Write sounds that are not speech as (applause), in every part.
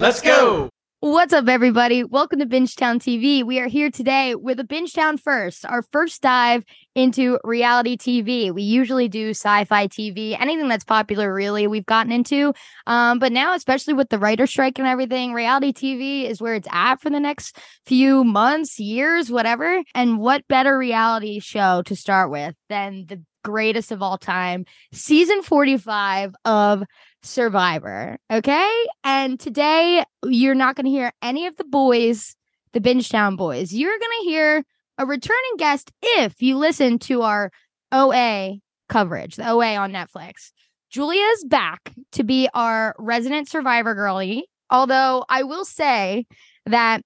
Let's go. What's up, everybody? Welcome to Bingetown TV. We are here today with a Bingetown First, our first dive into reality TV. We usually do sci fi TV, anything that's popular, really, we've gotten into. Um, but now, especially with the writer strike and everything, reality TV is where it's at for the next few months, years, whatever. And what better reality show to start with than the greatest of all time, season 45 of Survivor. Okay. And today you're not going to hear any of the boys, the Bingetown boys. You're going to hear a returning guest if you listen to our OA coverage, the OA on Netflix. Julia's back to be our resident Survivor girlie. Although I will say that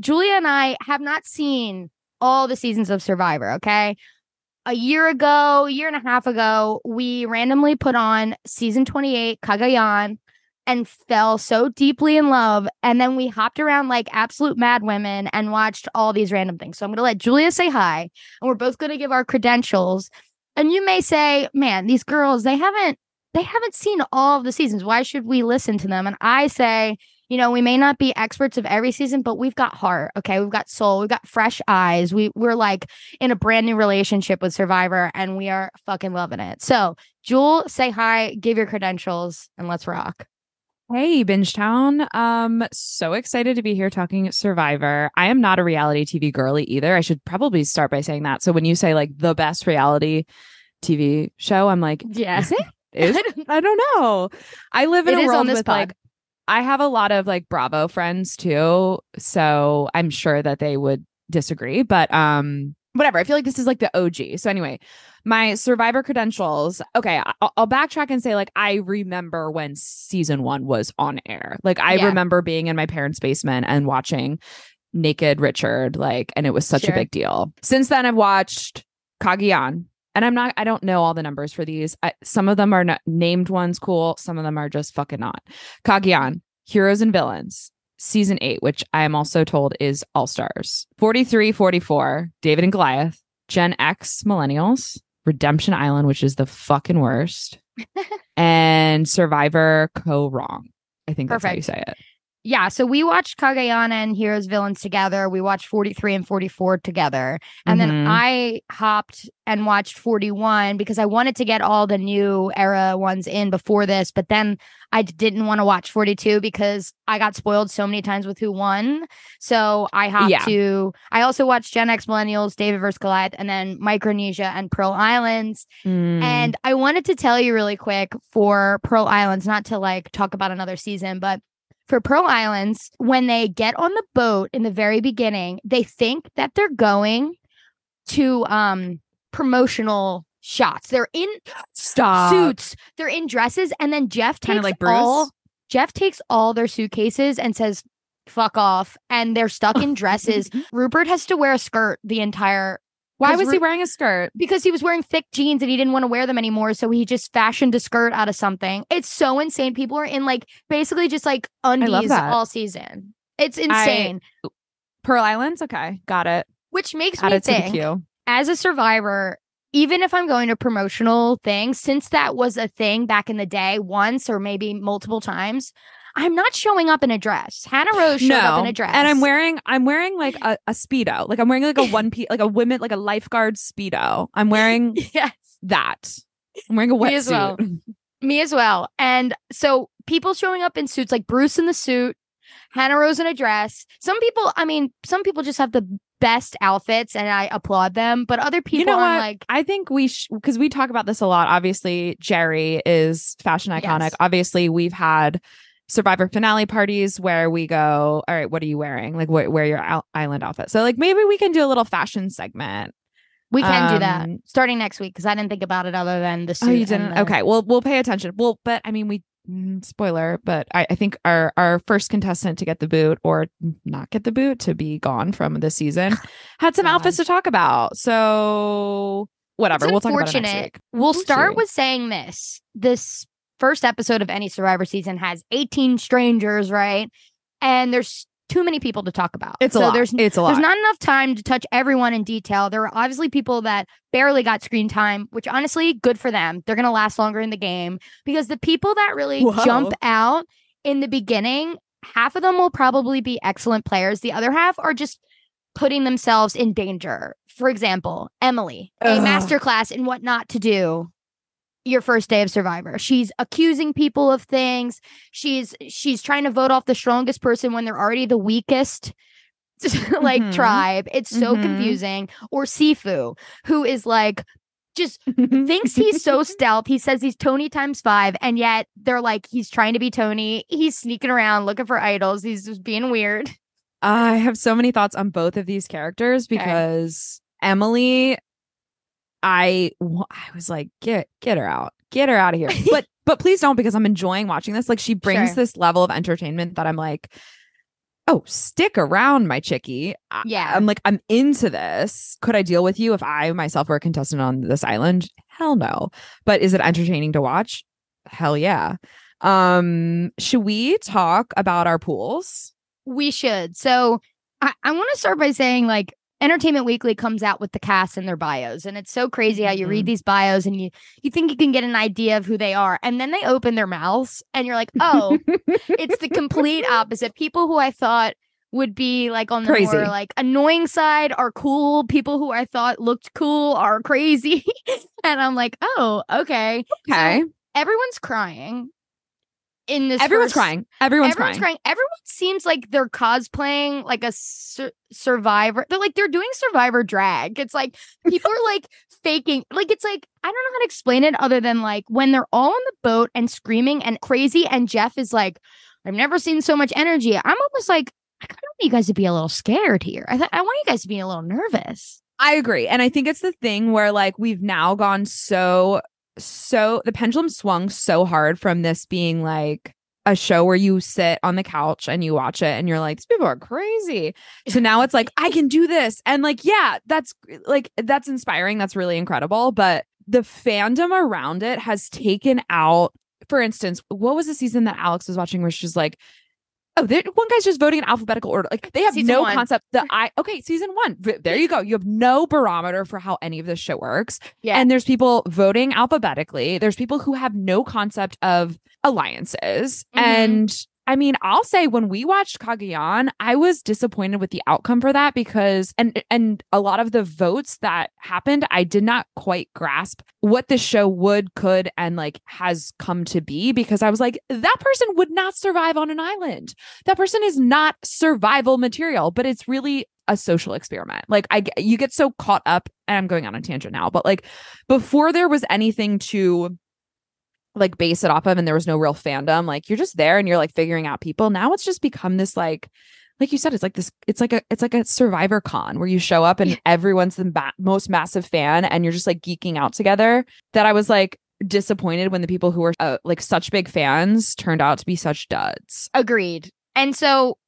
Julia and I have not seen all the seasons of Survivor. Okay a year ago, a year and a half ago, we randomly put on season 28, Cagayan and fell so deeply in love. And then we hopped around like absolute mad women and watched all these random things. So I'm going to let Julia say hi, and we're both going to give our credentials. And you may say, man, these girls, they haven't. They haven't seen all of the seasons. Why should we listen to them? And I say, you know, we may not be experts of every season, but we've got heart. Okay. We've got soul. We've got fresh eyes. We we're like in a brand new relationship with Survivor and we are fucking loving it. So Jewel, say hi, give your credentials, and let's rock. Hey, Bingetown. Um, so excited to be here talking Survivor. I am not a reality TV girly either. I should probably start by saying that. So when you say like the best reality TV show, I'm like, yeah. Is it? (laughs) Is I don't know. I live in It a is world on this with pod. like I have a lot of like Bravo friends too, so I'm sure that they would disagree, but um whatever. I feel like this is like the OG. So anyway, my survivor credentials. Okay, I'll, I'll backtrack and say like I remember when season 1 was on air. Like I Yeah. remember being in my parents' basement and watching Naked Richard like and it was such Sure. a big deal. Since then I've watched Cagayan. And I'm not, I don't know all the numbers for these. I, some of them are not named ones cool. Some of them are just fucking not. Cagayan, Heroes and Villains, season eight, which I am also told is All Stars. 43, 44, David and Goliath, Gen X Millennials, Redemption Island, which is the fucking worst, (laughs) and Survivor Kaôh Rōng. I think that's how you say it. Yeah, so we watched Kagayana and Heroes Villains together. We watched 43 and 44 together. And then Mhm. I hopped and watched 41 because I wanted to get all the new era ones in before this, but then I didn't want to watch 42 because I got spoiled so many times with who won. So I hopped Yeah. to I also watched Gen X Millennials, David vs. Goliath, and then Micronesia and Pearl Islands. Mm. And I wanted to tell you really quick for Pearl Islands, not to like talk about another season, but for Pearl Islands, when they get on the boat in the very beginning, they think that they're going to um promotional shots. They're in stop. suits, they're in dresses, and then Jeff Kinda takes like Bruce? all Jeff takes all their suitcases and says, fuck off. And they're stuck in dresses. (laughs) Rupert has to wear a skirt the entire Why was he wearing a skirt? because he was wearing thick jeans and he didn't want to wear them anymore. So he just fashioned a skirt out of something. It's so insane. People are in like basically just like undies all season. It's insane. Pearl Islands? Okay, got it. which makes Add me it to the think as a survivor, even if I'm going to promotional things, since that was a thing back in the day, once or maybe multiple times, I'm not showing up in a dress. Hannah Rose showed up in a dress. And I'm wearing I'm wearing like a, a speedo. Like I'm wearing like a (laughs) one piece like a women like a lifeguard speedo. I'm wearing (laughs) yes. that. I'm wearing a Me as well. wetsuit. (laughs) Me as well. And so people showing up in suits like Bruce in the suit, Hannah Rose in a dress. Some people, I mean, some people just have the best outfits and I applaud them, but other people you know I'm what? like, I think we because we talk about this a lot. Obviously, Jerry is fashion iconic. Yes. Obviously, we've had Survivor finale parties where we go, all right, what are you wearing? Like, wh- wear your out- island outfit. So, like, maybe we can do a little fashion segment. we can do that Um, starting next week because I didn't think about it other than the suit. Oh, you didn't? the- Okay, well, we'll pay attention. Well, but I mean, we mm, spoiler, but I, I think our our first contestant to get the boot or not get the boot to be gone from this season (sighs) had some God. outfits to talk about. So whatever, It's we'll talk about it next week. We'll We'll start with saying this. This first episode of any Survivor season has 18 strangers, right? And there's too many people to talk about. It's a lot. There's it's a lot. there's not enough time to touch everyone in detail. There are obviously people that barely got screen time, which honestly, good for them. They're gonna last longer in the game because the people that really Whoa. jump out in the beginning, half of them will probably be excellent players. The other half are just putting themselves in danger. For example, Emily, a Ugh. masterclass in what not to do your first day of survivor. She's accusing people of things. She's she's trying to vote off the strongest person when they're already the weakest (laughs) like Mhm. tribe. It's so Mhm. confusing. Or Sifu, who is like just (laughs) thinks he's so stealth. He says he's Tony times five, and yet they're like he's trying to be Tony. He's sneaking around looking for idols. He's just being weird. I have so many thoughts on both of these characters because Emily, I I was like, get get her out, get her out of here. (laughs) But but please don't because I'm enjoying watching this. Like she brings Sure. this level of entertainment that I'm like, oh, stick around, my chickie. I- Yeah. I'm like, I'm into this. Could I deal with you if I myself were a contestant on this island? Hell no. But is it entertaining to watch? Hell yeah. Um, should we talk about our pools? We should. So I, I want to start by saying like Entertainment Weekly comes out with the cast and their bios, and it's so crazy how you read mm-hmm. these bios and you you think you can get an idea of who they are, and then they open their mouths and you're like, oh, it's the complete (laughs) opposite. People who I thought would be like on the Crazy. more like annoying side are cool. People who I thought looked cool are crazy. (laughs) and I'm like, oh, okay. Okay. Everyone's crying in this. Everyone's first- crying. Everyone's, Everyone's crying. crying. Everyone seems like they're cosplaying like a sur- survivor. They're like they're doing survivor drag. It's like (laughs) people are like faking. Like it's like I don't know how to explain it other than like when they're all on the boat and screaming and crazy, and Jeff is like, "I've never seen so much energy." I'm almost like, I kind of want you guys to be a little scared here. I th- I want you guys to be a little nervous. I agree. And I think it's the thing where like we've now gone so so the pendulum swung so hard from this being like a show where you sit on the couch and you watch it and you're like, these people are crazy. So now it's like, I can do this. And like, yeah, that's like, that's inspiring. That's really incredible. But the fandom around it has taken out, for instance, what was the season that Alex was watching where she's like, Oh, there, one guy's just voting in alphabetical order. Like they have Season no one. concept. The (laughs) I okay, season one. There you go. You have no barometer for how any of this shit works. Yeah. And there's people voting alphabetically. There's people who have no concept of alliances. Mhm. And I mean, I'll say when we watched Cagayan, I was disappointed with the outcome for that because and and a lot of the votes that happened, I did not quite grasp what the show would, could, and like has come to be because I was like, that person would not survive on an island. That person is not survival material, but it's really a social experiment. Like I you get so caught up, and I'm going on a tangent now, but like before there was anything to like base it off of and there was no real fandom like you're just there and you're like figuring out people now it's just become this like like you said it's like this it's like a it's like a survivor con where you show up and everyone's the ma- most massive fan and you're just like geeking out together that i was like disappointed when the people who were uh, like such big fans turned out to be such duds Agreed. And so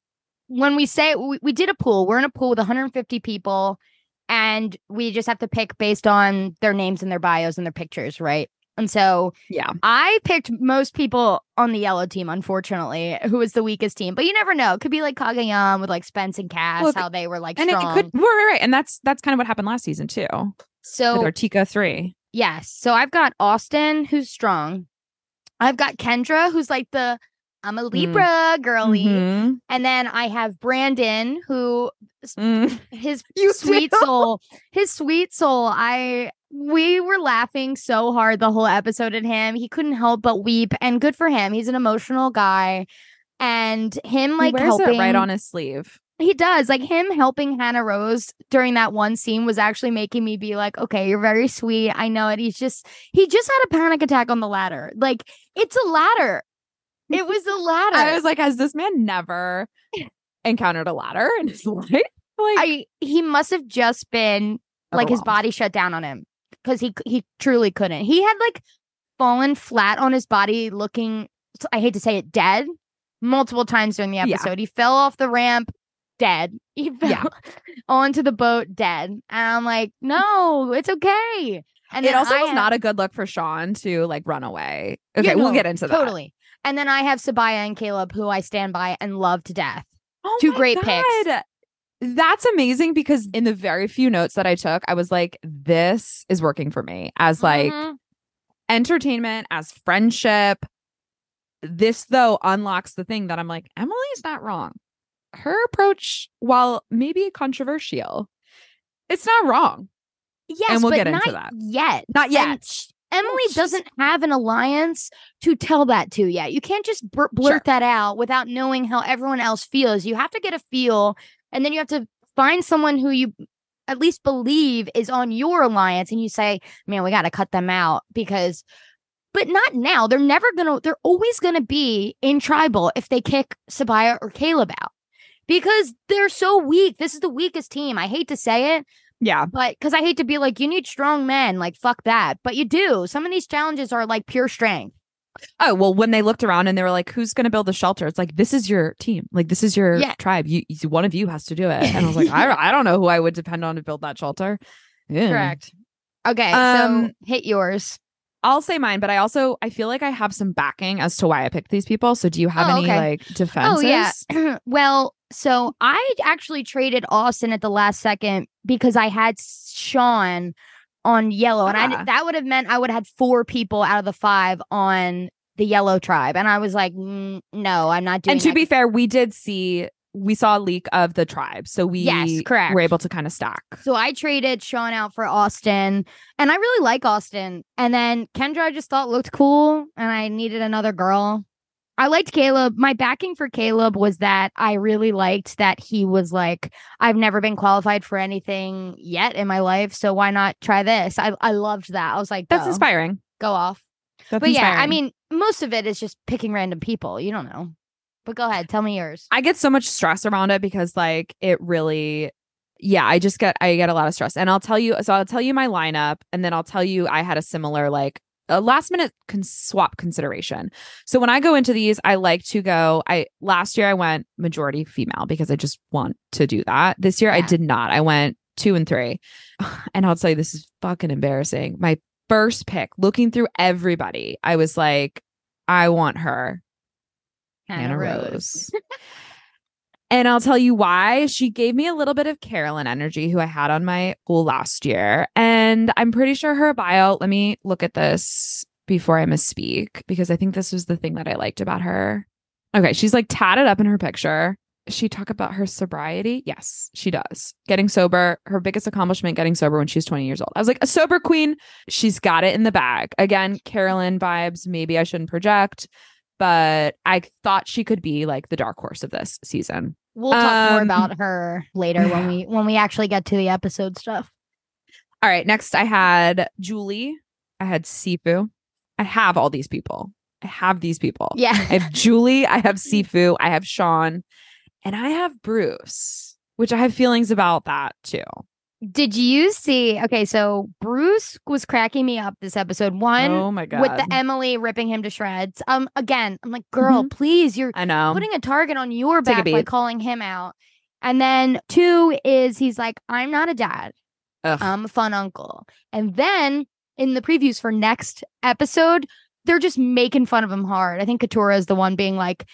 when we say we, we did a pool, we're in a pool with 150 people, and we just have to pick based on their names and their bios and their pictures, right? And so yeah I picked most people on the yellow team, unfortunately, who was the weakest team. But you never know. It could be like Cagayan with like Spence and Kass, Look, how they were like and it, strong. it could right, right right and that's that's kind of what happened last season too so with Artika 3 Yes. So I've got Austin, who's strong. I've got Kendra, who's like the I'm a Libra girly. Mhm. And then I have Brandon, who Mm. his (laughs) You sweet soul, his sweet soul. I we were laughing so hard the whole episode at him. He couldn't help but weep. And good for him. He's an emotional guy. And him like he helping it right on his sleeve he does. Like him helping Hannah Rose during that one scene was actually making me be like, okay, you're very sweet. I know it. He's just he just had a panic attack on the ladder. Like it's a ladder. It was a (laughs) ladder. I was like, has this man never (laughs) encountered a ladder in his (laughs) life? Like, I he must have just been like his body shut down on him because he he truly couldn't. He had like fallen flat on his body, looking I hate to say it, dead multiple times during the Yeah. episode. He fell off the ramp, dead. (laughs) He fell Yeah. onto the boat, dead. And I'm like, no, it's okay. And it also I was have- not a good look for Sean to like run away. Yeah, Okay, we'll get into that. Totally. And then I have Sabiyah and Kaleb, who I stand by and love to death. Oh Two great picks. That's amazing because in the very few notes that I took, I was like, this is working for me as like Mhm. entertainment, as friendship. This, though, unlocks the thing that I'm like, Emily's not wrong. Her approach, while maybe controversial, it's not wrong. yes, we'll but get into not that. yet. Not yet. sh- Emily doesn't have an alliance to tell that to yet. You can't just blurt Sure. that out without knowing how everyone else feels. You have to get a feel, and then you have to find someone who you at least believe is on your alliance, and you say, "Man, we got to cut them out because." But not now. They're never gonna. They're always gonna be in tribal if they kick Sabiyah or Kaleb out because they're so weak. This is the weakest team. I hate to say it, Yeah. but because I hate to be like, you need strong men, like fuck that. But you do. Some of these challenges are like pure strength. Oh, well, when they looked around and they were like, who's going to build the shelter? It's like, this is your team. Like, this is your Yeah. tribe. You, you- one of you has to do it. And I was like, I, (laughs) I don't know who I would depend on to build that shelter. Yeah. Correct. Okay, Um, so hit yours. I'll say mine, but I also I feel like I have some backing as to why I picked these people. So do you have Oh, any okay. like defenses? Oh yeah. (clears throat) well, so I actually traded Austin at the last second because I had Sean on yellow, and I that would have meant I would have had four people out of the five on the yellow tribe, and I was like, "Mm, no, I'm not doing. And to that." be fair, we did see we saw a leak of the tribe. So we Yes, correct. were able to kind of stack. So I traded Sean out for Austin, and I really like Austin. And then Kendra, I just thought looked cool, and I needed another girl. I liked Kaleb. My backing for Kaleb was that I really liked that he was like, I've never been qualified for anything yet in my life, so why not try this? I I loved that. I was like, That's inspiring. Go off. That's but yeah, I mean, most of it is just picking random people. You don't know. But go ahead, tell me yours. I get so much stress around it because like it really yeah, I just get I get a lot of stress. And I'll tell you so I'll tell you my lineup and then I'll tell you I had a similar like a last minute con- swap consideration. So when I go into these, I like to go I last year I went majority female because I just want to do that. This year I did not. I went 2 and 3. (sighs) And I'll tell you this is fucking embarrassing. My first pick, looking through everybody, I was like I want her. Hannah Rose. (laughs) and I'll tell you why. She gave me a little bit of Carolyn energy, who I had on my pool last year. And I'm pretty sure her bio, let me look at this before I misspeak, because I think this was the thing that I liked about her. Okay, she's like tatted up in her picture. She talk about her sobriety? Yes, she does. Getting sober, her biggest accomplishment getting sober when she's 20 years old. I was like, a sober queen, she's got it in the bag. Again, Carolyn vibes, maybe I shouldn't project but I thought she could be like the dark horse of this season. We'll talk more Um, about her later when we when we actually get to the episode stuff. All right, next I had Julie, I had Sifu. I have all these people. I have these people. Yeah. I have Julie, I have (laughs) Sifu, I have Sean, and I have Bruce, which I have feelings about that too. Did you see? Okay, so Bruce was cracking me up this episode. One oh my god. with the Emily ripping him to shreds. Um, again, I'm like, girl, please, you're I know. putting a target on your Take back by calling him out. And then two is he's like, I'm not a dad. Ugh. I'm a fun uncle. And then in the previews for next episode, they're just making fun of him hard. I think Katurah is the one being like,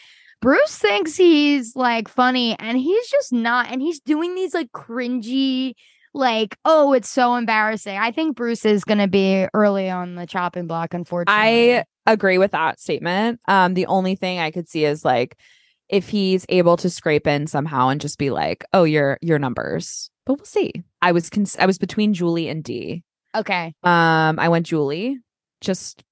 Bruce thinks he's like funny and he's just not. And he's doing these like cringy, like, oh, it's so embarrassing. I think Bruce is going to be early on the chopping block, unfortunately. I agree with that statement. Um, the only thing I could see is like if he's able to scrape in somehow and just be like, "Oh, your your numbers," but we'll see. I was cons- I was between Julie and Dee. okay. Um, I went Julie just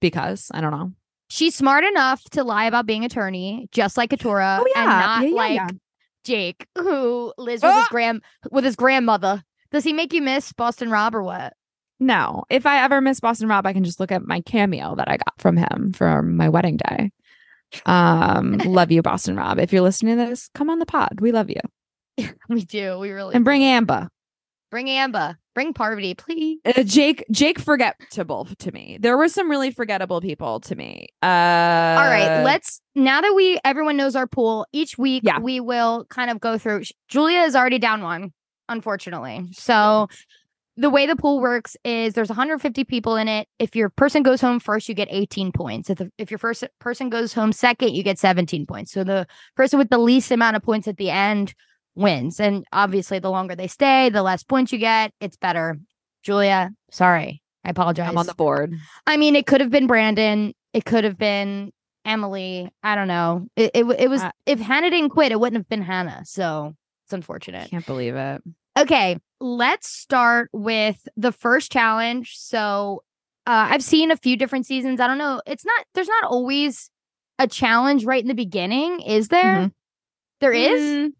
because I don't know. She's smart enough to lie about being attorney, just like Katurah, Oh, yeah. and not Yeah, yeah, like. Jake, who lives with his Ah! grand with his grandmother. Does he make you miss Boston Rob or what? No, if I ever miss Boston Rob, I can just look at my cameo that I got from him for my wedding day. Um, (laughs) love you, Boston Rob. If you're listening to this, come on the pod. We love you (laughs) We do. We really and bring. Amber. Bring Amber. Bring Parvati, please. Uh, Jake, Jake, forgettable to me. There were some really forgettable people to me. Uh, All right, let's now that we everyone knows our pool. Each week, Yeah. we will kind of go through. Julia is already down one, unfortunately. So the way the pool works is there's 150 people in it. If your person goes home first, you get 18 points. If the, if your first person goes home second, you get 17 points. So the person with the least amount of points at the end wins. And obviously, the longer they stay, the less points you get. It's better. Julia, sorry, I apologize. I'm on the board. I mean, it could have been Brandon. It could have been Emily. I don't know. It it, it was Uh, if Hannah didn't quit, it wouldn't have been Hannah. So it's unfortunate. Can't believe it. Okay, let's start with the first challenge. So uh, I've seen a few different seasons. I don't know. It's not. There's not always a challenge right in the beginning, is there? Mhm. There is. Mm,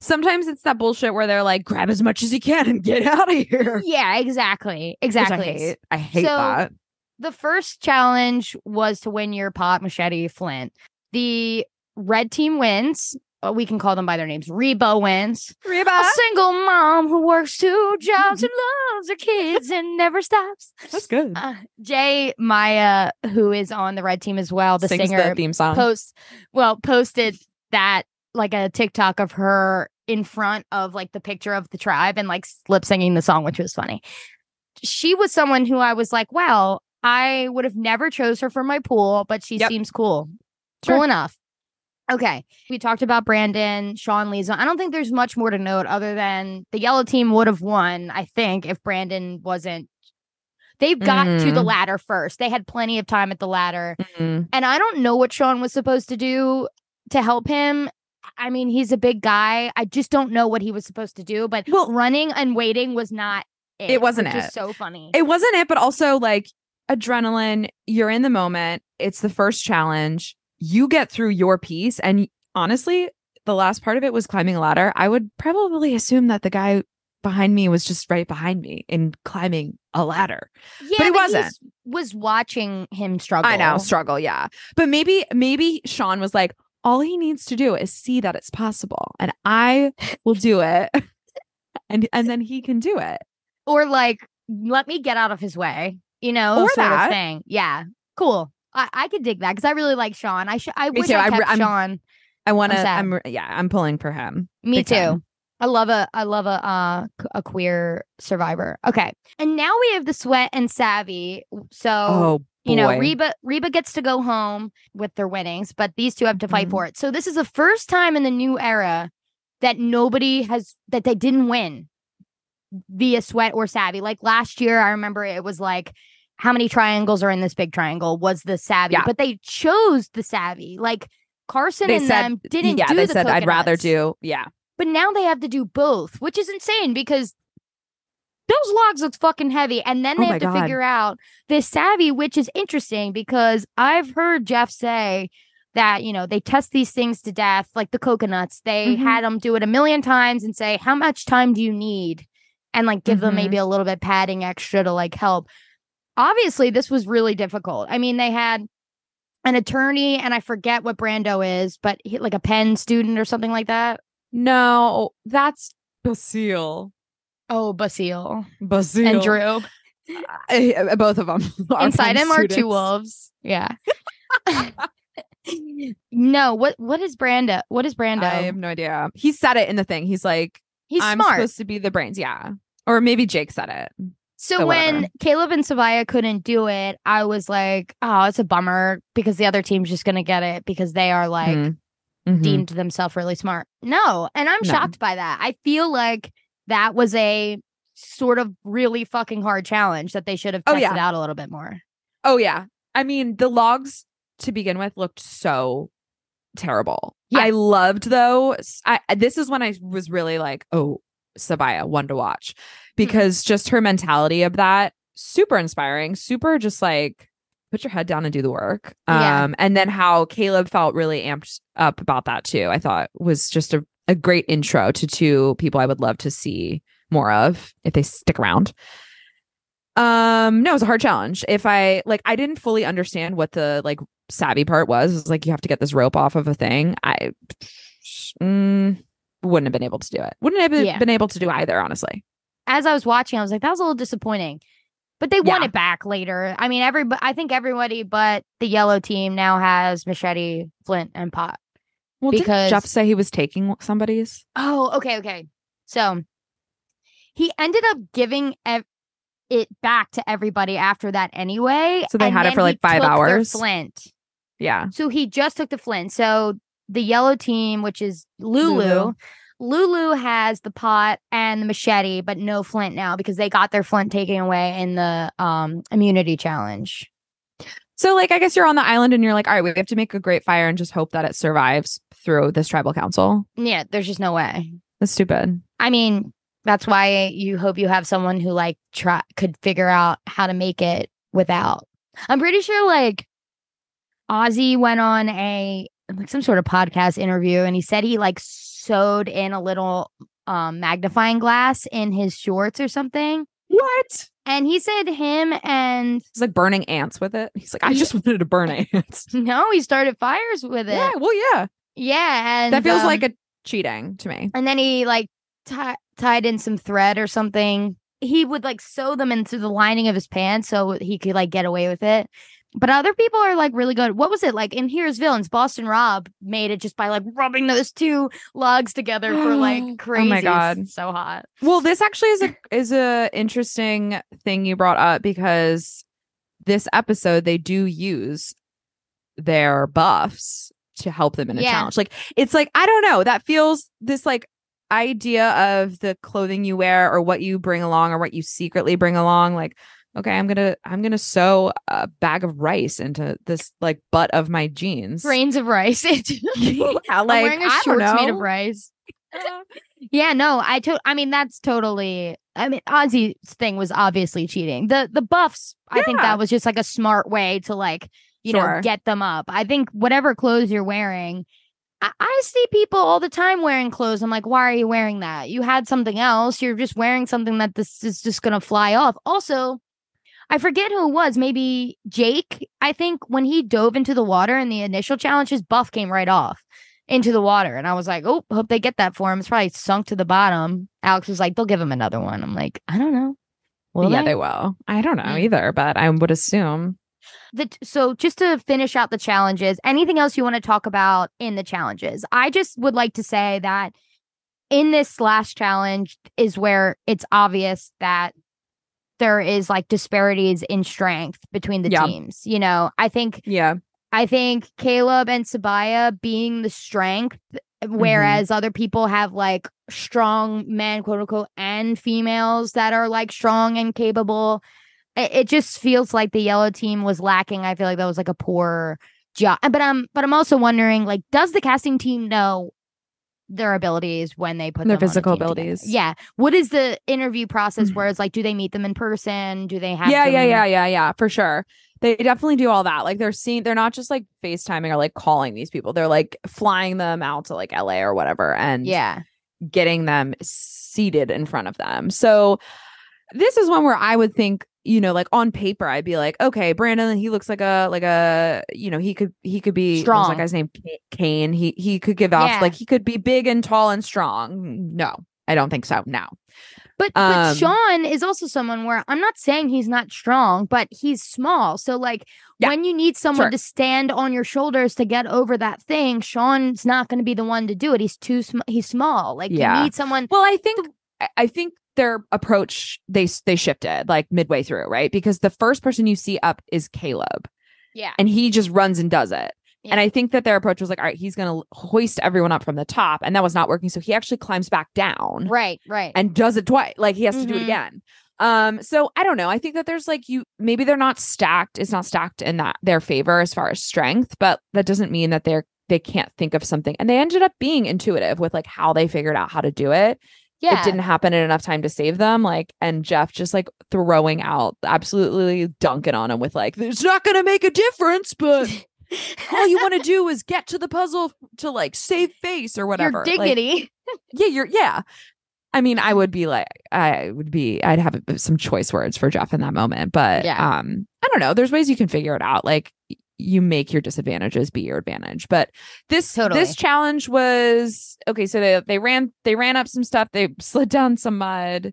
Sometimes it's that bullshit where they're like, grab as much as you can and get (laughs) out of here. Yeah, exactly. Which I Exactly. hate. I hate So- that. the first challenge was to win your pot machete flint. The red team wins. Uh, We can call them by their names. Reba wins. Reba. A single mom who works two jobs and loves her kids and never stops. That's good. Uh, J. Maya, who is on the red team as well, the Sings singer, the theme song. post well posted that like a TikTok of her in front of like the picture of the tribe and like lip singing the song, which was funny. She was someone who I was like, wow, I would have never chose her for my pool, but she Yep. seems cool, Sure. cool enough. Okay, we talked about Brandon, Sean Leeson. I don't think there's much more to note other than the yellow team would have won. I think if Brandon wasn't. They got to the Mhm. ladder first. They had plenty of time at the ladder. Mhm. And I don't know what Sean was supposed to do to help him. I mean, he's a big guy. I just don't know what he was supposed to do, but Well- running and waiting was not it. It wasn't it. so funny. It wasn't it, but also like adrenaline. You're in the moment. It's the first challenge. You get through your piece. And honestly, the last part of it was climbing a ladder. I would probably assume that the guy behind me was just right behind me in climbing a ladder. yeah, but he but wasn't. Was watching him struggle. I know, struggle, yeah. But maybe, maybe Sean was like, all he needs to do is see that it's possible, and I will do it, (laughs) and and then he can do it. or like, let me get out of his way. You know, Or sort that. of thing. Yeah, cool. I, I could dig that because I really like Sean. I should. I Me wish too. I I kept I'm- Sean. I want to. sad. I'm, yeah, I'm pulling for him. Me too. time. I love a I love a uh a queer survivor. Okay. And now we have the sweat and savvy. So Oh, you know. Reba Reba gets to go home with their winnings, but these two have to fight Mhm. for it. So this is the first time in the new era that nobody has that they didn't win via sweat or savvy. Like last year, I remember it was like how many triangles are in this big triangle was the savvy, Yeah. but they chose the savvy. Like Carson They and said- them didn't yeah, do they the said I'd rather do. Yeah, But now they have to do both, which is insane because those logs look fucking heavy. And then Oh they my have to God. figure out this savvy, which is interesting because I've heard Jeff say that, you know, they test these things to death, like the coconuts. They Mhm. had them do it a million times and say, how much time do you need? And like give them Mhm. maybe a little bit padding extra to like help. Obviously, this was really difficult. I mean, they had an attorney, and I forget what Brando is, but he, like a Penn student or something like that. no, that's Basile. Oh, Basile Basile and Drew. Uh, both of them. (laughs) Inside him are two wolves. Yeah. (laughs) (laughs) no, what what is Brando? What is Brando? I have no idea. He said it in the thing. He's like, He's I'm smart. supposed to be the brains. Yeah. Or maybe Jake said it. So so when. Kaleb and Sabiyah couldn't do it, I was like, oh, it's a bummer because the other team's just gonna get it because they are like Mhm. Mhm. deemed themselves really smart. No, and I'm No. shocked by that. I feel like that was a sort of really fucking hard challenge that they should have Oh, tested yeah. out a little bit more. Oh yeah. I mean, the logs to begin with looked so terrible. Yeah. I loved though. I, this is when I was really like, oh, Sabiyah, one to watch. Because just her mentality of that, super inspiring, super just like put your head down and do the work. Yeah. Um, and then how Kaleb felt really amped up about that too, I thought was just a, a great intro to two people I would love to see more of if they stick around. Um, no, it was a hard challenge. If I like, I didn't fully understand what the like savvy part was. It was like you have to get this rope off of a thing. I mm, wouldn't have been able to do it. Wouldn't have Yeah. been able to do either, honestly. As I was watching, I was like, that was a little disappointing. But they won it back later. I mean, every I think everybody but the yellow team now has machete, flint, and pot. Well, Because- Jeff say he was taking somebody's. Oh, okay, okay. So he ended up giving ev- it back to everybody after that anyway. So they had it for, like, five hours? Flint. Yeah. So he just took the Flint. So the yellow team, which is Lulu, Lulu. Lulu, has the pot and the machete, but no Flint now because they got their Flint taken away in the um immunity challenge. So, like, I guess you're on the island and you're like, all right, we have to make a great fire and just hope that it survives through this tribal council. Yeah, there's just no way. That's stupid. I mean, that's why you hope you have someone who like try could figure out how to make it without. I'm pretty sure like Ozzy went on a like some sort of podcast interview and he said he like sewed in a little um magnifying glass in his shorts or something. What? And he said him and He's like burning ants with it. He's like, I just (laughs) wanted to burn ants. (laughs) no, he started fires with it. yeah. Well, yeah. Yeah, and that feels um, like a cheating to me. and then he like ti- tied in some thread or something. He would like sew them into the lining of his pants so he could like get away with it. But other people are like really good. What was it like in Heroes Villains? Boston Rob made it just by like rubbing those two logs together for like crazy. (gasps) Oh my God. so hot. Well, this actually is a is a interesting thing you brought up because this episode they do use their buffs to help them in a Yeah. challenge. Like it's like I don't know, that feels this like idea of the clothing you wear or what you bring along or what you secretly bring along like okay, I'm to I'm to sew a bag of rice into this like butt of my jeans. Grains of rice. (laughs) yeah, (laughs) I'm like wearing a shorts made of rice. (laughs) Uh-huh. Yeah, no, I to- I mean that's totally I mean Ozzy's thing was obviously cheating. The the buffs, I think that was just like a smart way to like, you know, get them up. I think whatever clothes you're wearing, I, I see people all the time wearing clothes. I'm like, why are you wearing that? You had something else. You're just wearing something that this is just gonna fly off. Also, I forget who it was, maybe Jake. I think when he dove into the water in the initial challenge, his buff came right off into the water. And I was like, oh, hope they get that for him. It's probably sunk to the bottom. Alex was like, they'll give him another one. I'm like, I don't know. Will yeah, they? they will. I don't know Mm. either, but I would assume. The, so just to finish out the challenges, anything else you want to talk about in the challenges? I just would like to say that in this last challenge is where it's obvious that there is like disparities in strength between the Yeah. teams. You know, I think Yeah. I think Kaleb and Sabiyah being the strength, mm-hmm. whereas other people have like strong men, quote unquote, and females that are like strong and capable. It, it just feels like the yellow team was lacking. I feel like that was like a poor job. But I'm but I'm also wondering, like, does the casting team know their abilities when they put Their them on a physical together? abilities. Yeah. What is the interview process Mhm. where it's like, do they meet them in person? Do they have yeah, yeah, yeah, yeah, yeah, for sure. They definitely do all that. Like they're seeing, they're not just like FaceTiming or like calling these people. They're like flying them out to like LA or whatever and Yeah. getting them seated in front of them. So this is one where I would think, you know, like on paper, I'd be like, okay, Brandon, he looks like a like a, you know, he could he could be Strong. that guy's name Kane. He he could give off Yeah. like he could be big and tall and strong. No, I don't think so. No. But but Um, Sean is also someone where I'm not saying he's not strong, but he's small. So like Yeah, when you need someone sure. to stand on your shoulders to get over that thing, Sean's not going to be the one to do it. He's too sm- he's small. Like Yeah. you need someone. Well, I think I think their approach they they shifted like midway through, right? Because the first person you see up is Kaleb, Yeah. and he just runs and does it. And I think that their approach was like, all right, he's gonna hoist everyone up from the top, and that was not working. So he actually climbs back down Right. Right. and does it twice. Like he has to do it Mhm. again. Um, so I don't know. I think that there's like you maybe they're not stacked, it's not stacked in that their favor as far as strength, but that doesn't mean that they're they can't think of something. And they ended up being intuitive with like how they figured out how to do it yeah. it didn't happen in enough time to save them like and jeff just like throwing out absolutely dunking on him with like it's not gonna make a difference but (laughs) all you want to do is get to the puzzle to like save face or whatever Your Like, dignity. yeah you're yeah i mean i would be like i would be i'd have some choice words for jeff in that moment but Yeah. um i don't know there's ways you can figure it out like you make your disadvantages be your advantage but this Totally. this challenge was okay so they they ran they ran up some stuff they (laughs) slid down some mud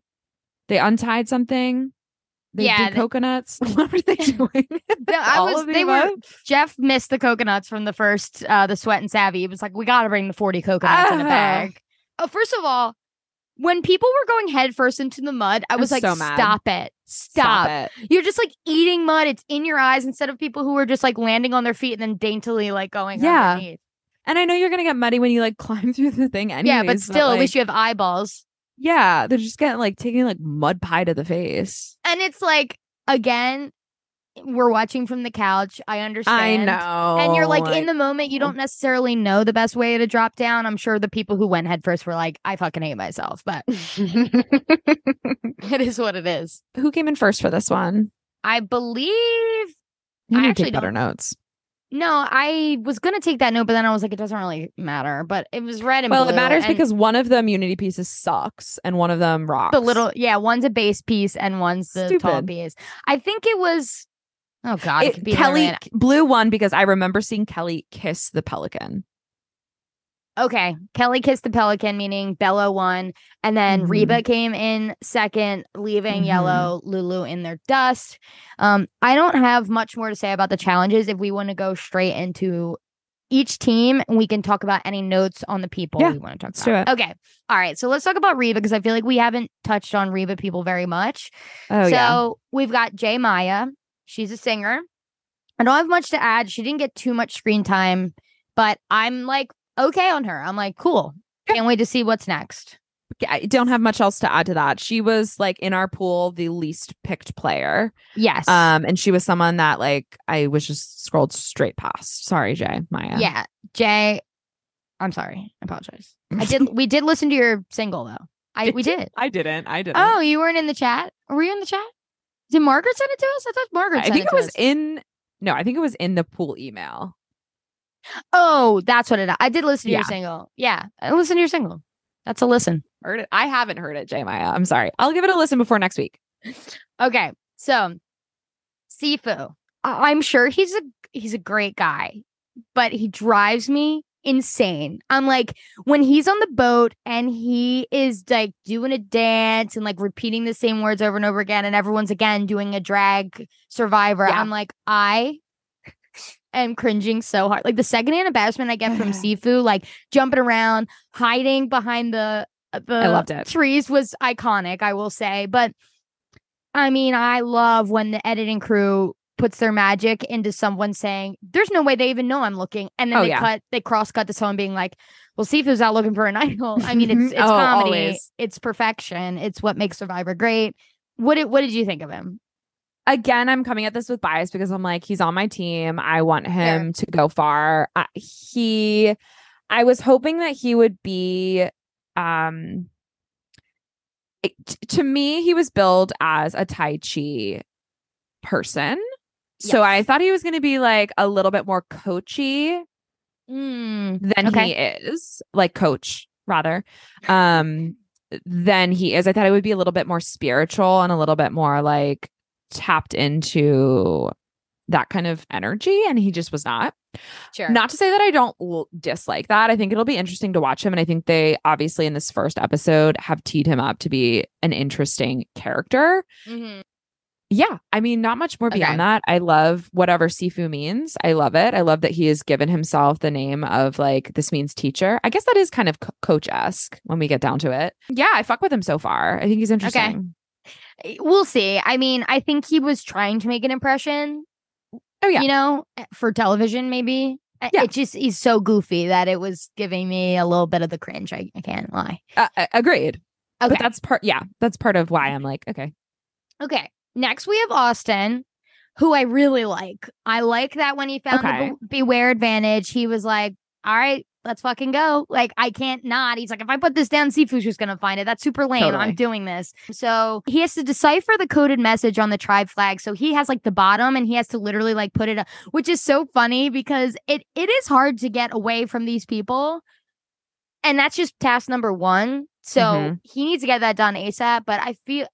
They untied something. They Yeah, they- coconuts. (laughs) what were they (laughs) doing? I was- they were-? Jeff missed the coconuts from the first, uh, the sweat and savvy. It was like, we got to bring the 40 coconuts in a Ah. bag. Oh, first of all, when people were going headfirst into the mud, I I'm was like, so stop it. Stop. it. You're just like eating mud. It's in your eyes instead of people who are just like landing on their feet and then daintily like going Yeah. underneath. And I know you're gonna get muddy when you like (laughs) climb through the thing anyways. yeah, but still, at like, least you have eyeballs. Yeah, they're just getting like taking like mud pie to the face. And it's like, again, we're watching from the couch. I understand. I know. And you're like in the moment, you don't necessarily know the best way to drop down. I'm sure the people who went headfirst were like, I fucking hate myself, but (laughs) it is what it is. Who came in first for this one? I believe You I actually take better don't- notes. no, I was gonna take that note, but then I was like, it doesn't really matter. But it was red and blue. Well, blue, it matters because one of the immunity pieces sucks and one of them rocks. the little yeah, one's a base piece and one's the tall piece. I think it was oh god, it, It- could be Kellie Kellie. blue one because I remember seeing Kellie kiss the pelican. Okay, Kellie kissed the pelican, meaning Belo won, and then Mhm. Reba came in second, leaving Mhm. Yellow Lulu in their dust. Um, I don't have much more to say about the challenges. If we want to go straight into each team, we can talk about any notes on the people Yeah, we want to talk let's do about. it. Okay, all right. So let's talk about Reba because I feel like we haven't touched on Reba people very much. Oh so yeah. we've got J. Maya. She's a singer. I don't have much to add. She didn't get too much screen time, but I'm like okay on her. I'm like, cool. Can't wait to see what's next. I don't have much else to add to that. She was like in our pool the least picked player. Yes. Um, and she was someone that like I was just scrolled straight past. Sorry, Jay, Maya. yeah. Jay, I'm sorry. I apologize. I did (laughs) we did listen to your single though. I we did. I didn't. I didn't. Oh, you weren't in the chat? Were you in the chat? Did Margaret send it to us? I thought Margaret I sent think it it to was us. in. No, I think it was in the pool email. Oh, that's what it I did listen to your single. Yeah. I listened to your single. That's a listen. Heard it. I haven't heard it, J. Maya. I'm sorry. I'll give it a listen before next week. (laughs) Okay, so Sifu, I- I'm sure he's a he's a great guy, but he drives me insane. I'm like when he's on the boat and he is like doing a dance and like repeating the same words over and over again, and everyone's again doing a drag survivor. Yeah. I'm like I am cringing so hard. Like the secondhand embarrassment I get from (laughs) Sifu, like jumping around, hiding behind the uh, the loved it. trees was iconic, I will say. But I mean, I love when the editing crew puts their magic into someone saying, "There's no way they even know I'm looking," and then Oh, they yeah. cut, they cross cut to someone being like, "Well, Sifu's out looking for an (laughs) idol." I mean, it's it's Oh, comedy, always. it's perfection, it's what makes Survivor great. What did what did you think of him? Again, I'm coming at this with bias because I'm like, he's on my team. I want him to go far. Uh, he, I was hoping that he would be, um, it- to me, he was billed as a Tai Chi person. So I thought he was going to be like a little bit more coachy Mm, than Okay. he is, like coach rather, um, than he is. I thought it would be a little bit more spiritual and a little bit more like tapped into that kind of energy, and he just was not. sure. Not to say that I don't l- dislike that. I think it'll be interesting to watch him, and I think they obviously in this first episode have teed him up to be an interesting character. Mhm. Yeah, I mean, not much more Okay. beyond that. I love whatever Sifu means. I love it. I love that he has given himself the name of like this means teacher. I guess that is kind of co- coach esque when we get down to it. Yeah, I fuck with him so far. I think he's interesting. Okay, We'll see. I mean, I think he was trying to make an impression. Oh, yeah. you know, eh, for television, maybe. Yeah. It just he's so goofy that it was giving me a little bit of the cringe. I, I can't lie. Uh, uh, agreed. Okay. But that's part. Yeah, that's part of why I'm like, okay, Okay. Next, we have Austin, who I really like. I like that when he found Okay. the Be- Beware Advantage, he was like, all right, let's fucking go. Like, I can't not. He's like, if I put this down, Sifu's just going to find it. That's super lame. Totally. I'm doing this. So he has to decipher the coded message on the tribe flag. So he has like the bottom and he has to literally like put it, up, which is so funny because it it is hard to get away from these people. And that's just task number one. So Mhm. he needs to get that done ASAP. But I feel,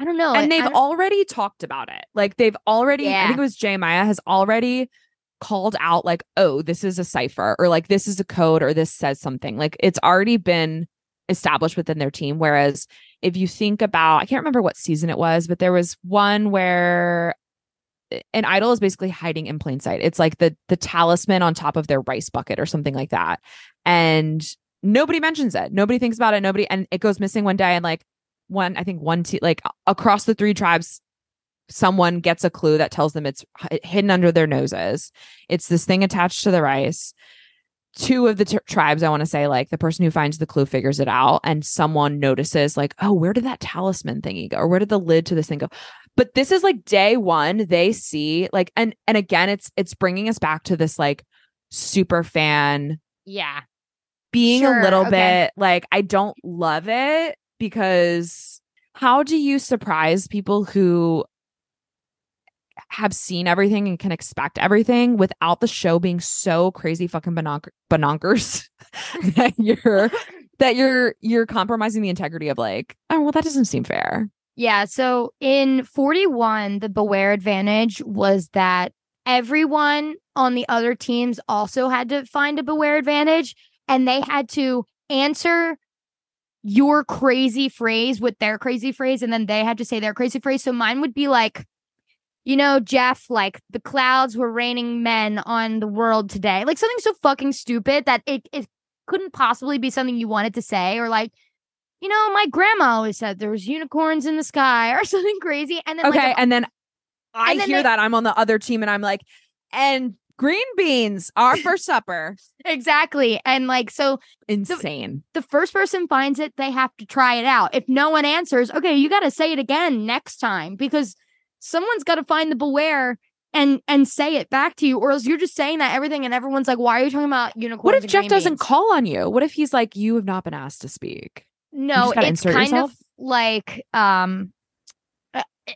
I don't know. And they've already talked about it. Like they've already. I think it was J. Maya has already called out like, oh, this is a cipher, or like this is a code, or this says something. Like it's already been established within their team. Whereas if you think about, I can't remember what season it was, but there was one where eh, an idol is basically hiding in plain sight. It's like the the talisman on top of their rice bucket or something like that. And nobody mentions it. Nobody thinks about it. Nobody and it goes missing one day and like one I think one t- like across the three tribes someone gets a clue that tells them it's h- hidden under their noses. It's this thing attached to the rice. Two of the t- tribes, I want to say, like the person who finds the clue figures it out, and someone notices, like, oh, where did that talisman thingy go? Or where did the lid to this thing go? but this is like day one they see like and and again it's it's bringing us back to this like super fan yeah being Sure, a little okay. bit like i don't love it because how do you surprise people who have seen everything and can expect everything without the show being so crazy fucking bononk- bononkers (laughs) that you're (laughs) that you're you're compromising the integrity of like oh well that doesn't seem fair Yeah. So in 41, the Beware advantage was that everyone on the other teams also had to find a Beware advantage and they had to answer your crazy phrase with their crazy phrase and then they had to say their crazy phrase. So mine would be like, you know, Jeff, like the clouds were raining men on the world today. Like something so fucking stupid that it, it couldn't possibly be something you wanted to say or like you know, my grandma always said there was unicorns in the sky or (laughs) something crazy. And then okay like, and then i and then hear they- that i'm on the other team and i'm like and green beans are for (laughs) supper exactly. And like so insane the first person finds it, they have to try it out. If no one answers, okay, you gotta say it again next time because someone's gotta find the beware and and say it back to you, or else you're just saying that everything and everyone's like, why are you talking about unicorns? what if jeff doesn't beans?" call on you what if he's like you have not been asked to speak No, it's kind yourself? of like um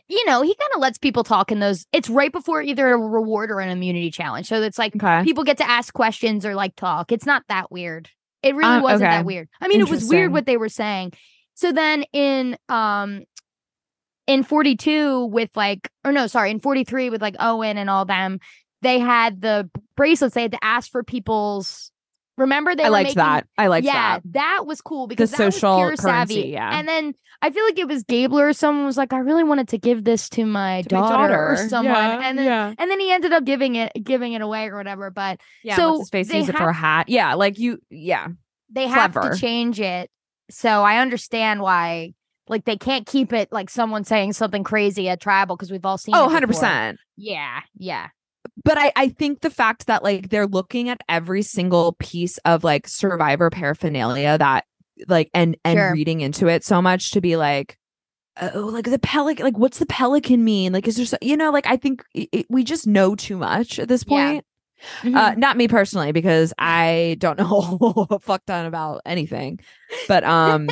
you know, he kind of lets people talk in those. It's right before either a reward or an immunity challenge. So it's like okay people get to ask questions or like talk. It's not that weird. It really Um, wasn't okay. that weird. I mean, it was weird what they were saying. So then in um in 42 with like or no, sorry, in 43 with like Owen and all them, they had the bracelets. They had to ask for people's remember they i liked making, that i liked yeah, that that was cool because was social pure currency, savvy. yeah. And then I feel like it was Gabler or someone was like, I really wanted to give this to my, To my daughter, or someone. Yeah, and then yeah and then he ended up giving it giving it away or whatever. But yeah so his face use it for a hat yeah like you yeah they have to change it. So I understand why like they can't keep it like someone saying something crazy at tribal because we've all seen oh it 100% before. Yeah, yeah. But I, I think the fact that like they're looking at every single piece of like survivor paraphernalia that like and and Sure. reading into it so much to be like oh like the pelican like what's the pelican mean like is there so, you know like i think it, it- we just know too much at this Yeah. point Mm-hmm. uh not me personally because i don't know (laughs) a fuck ton about anything but um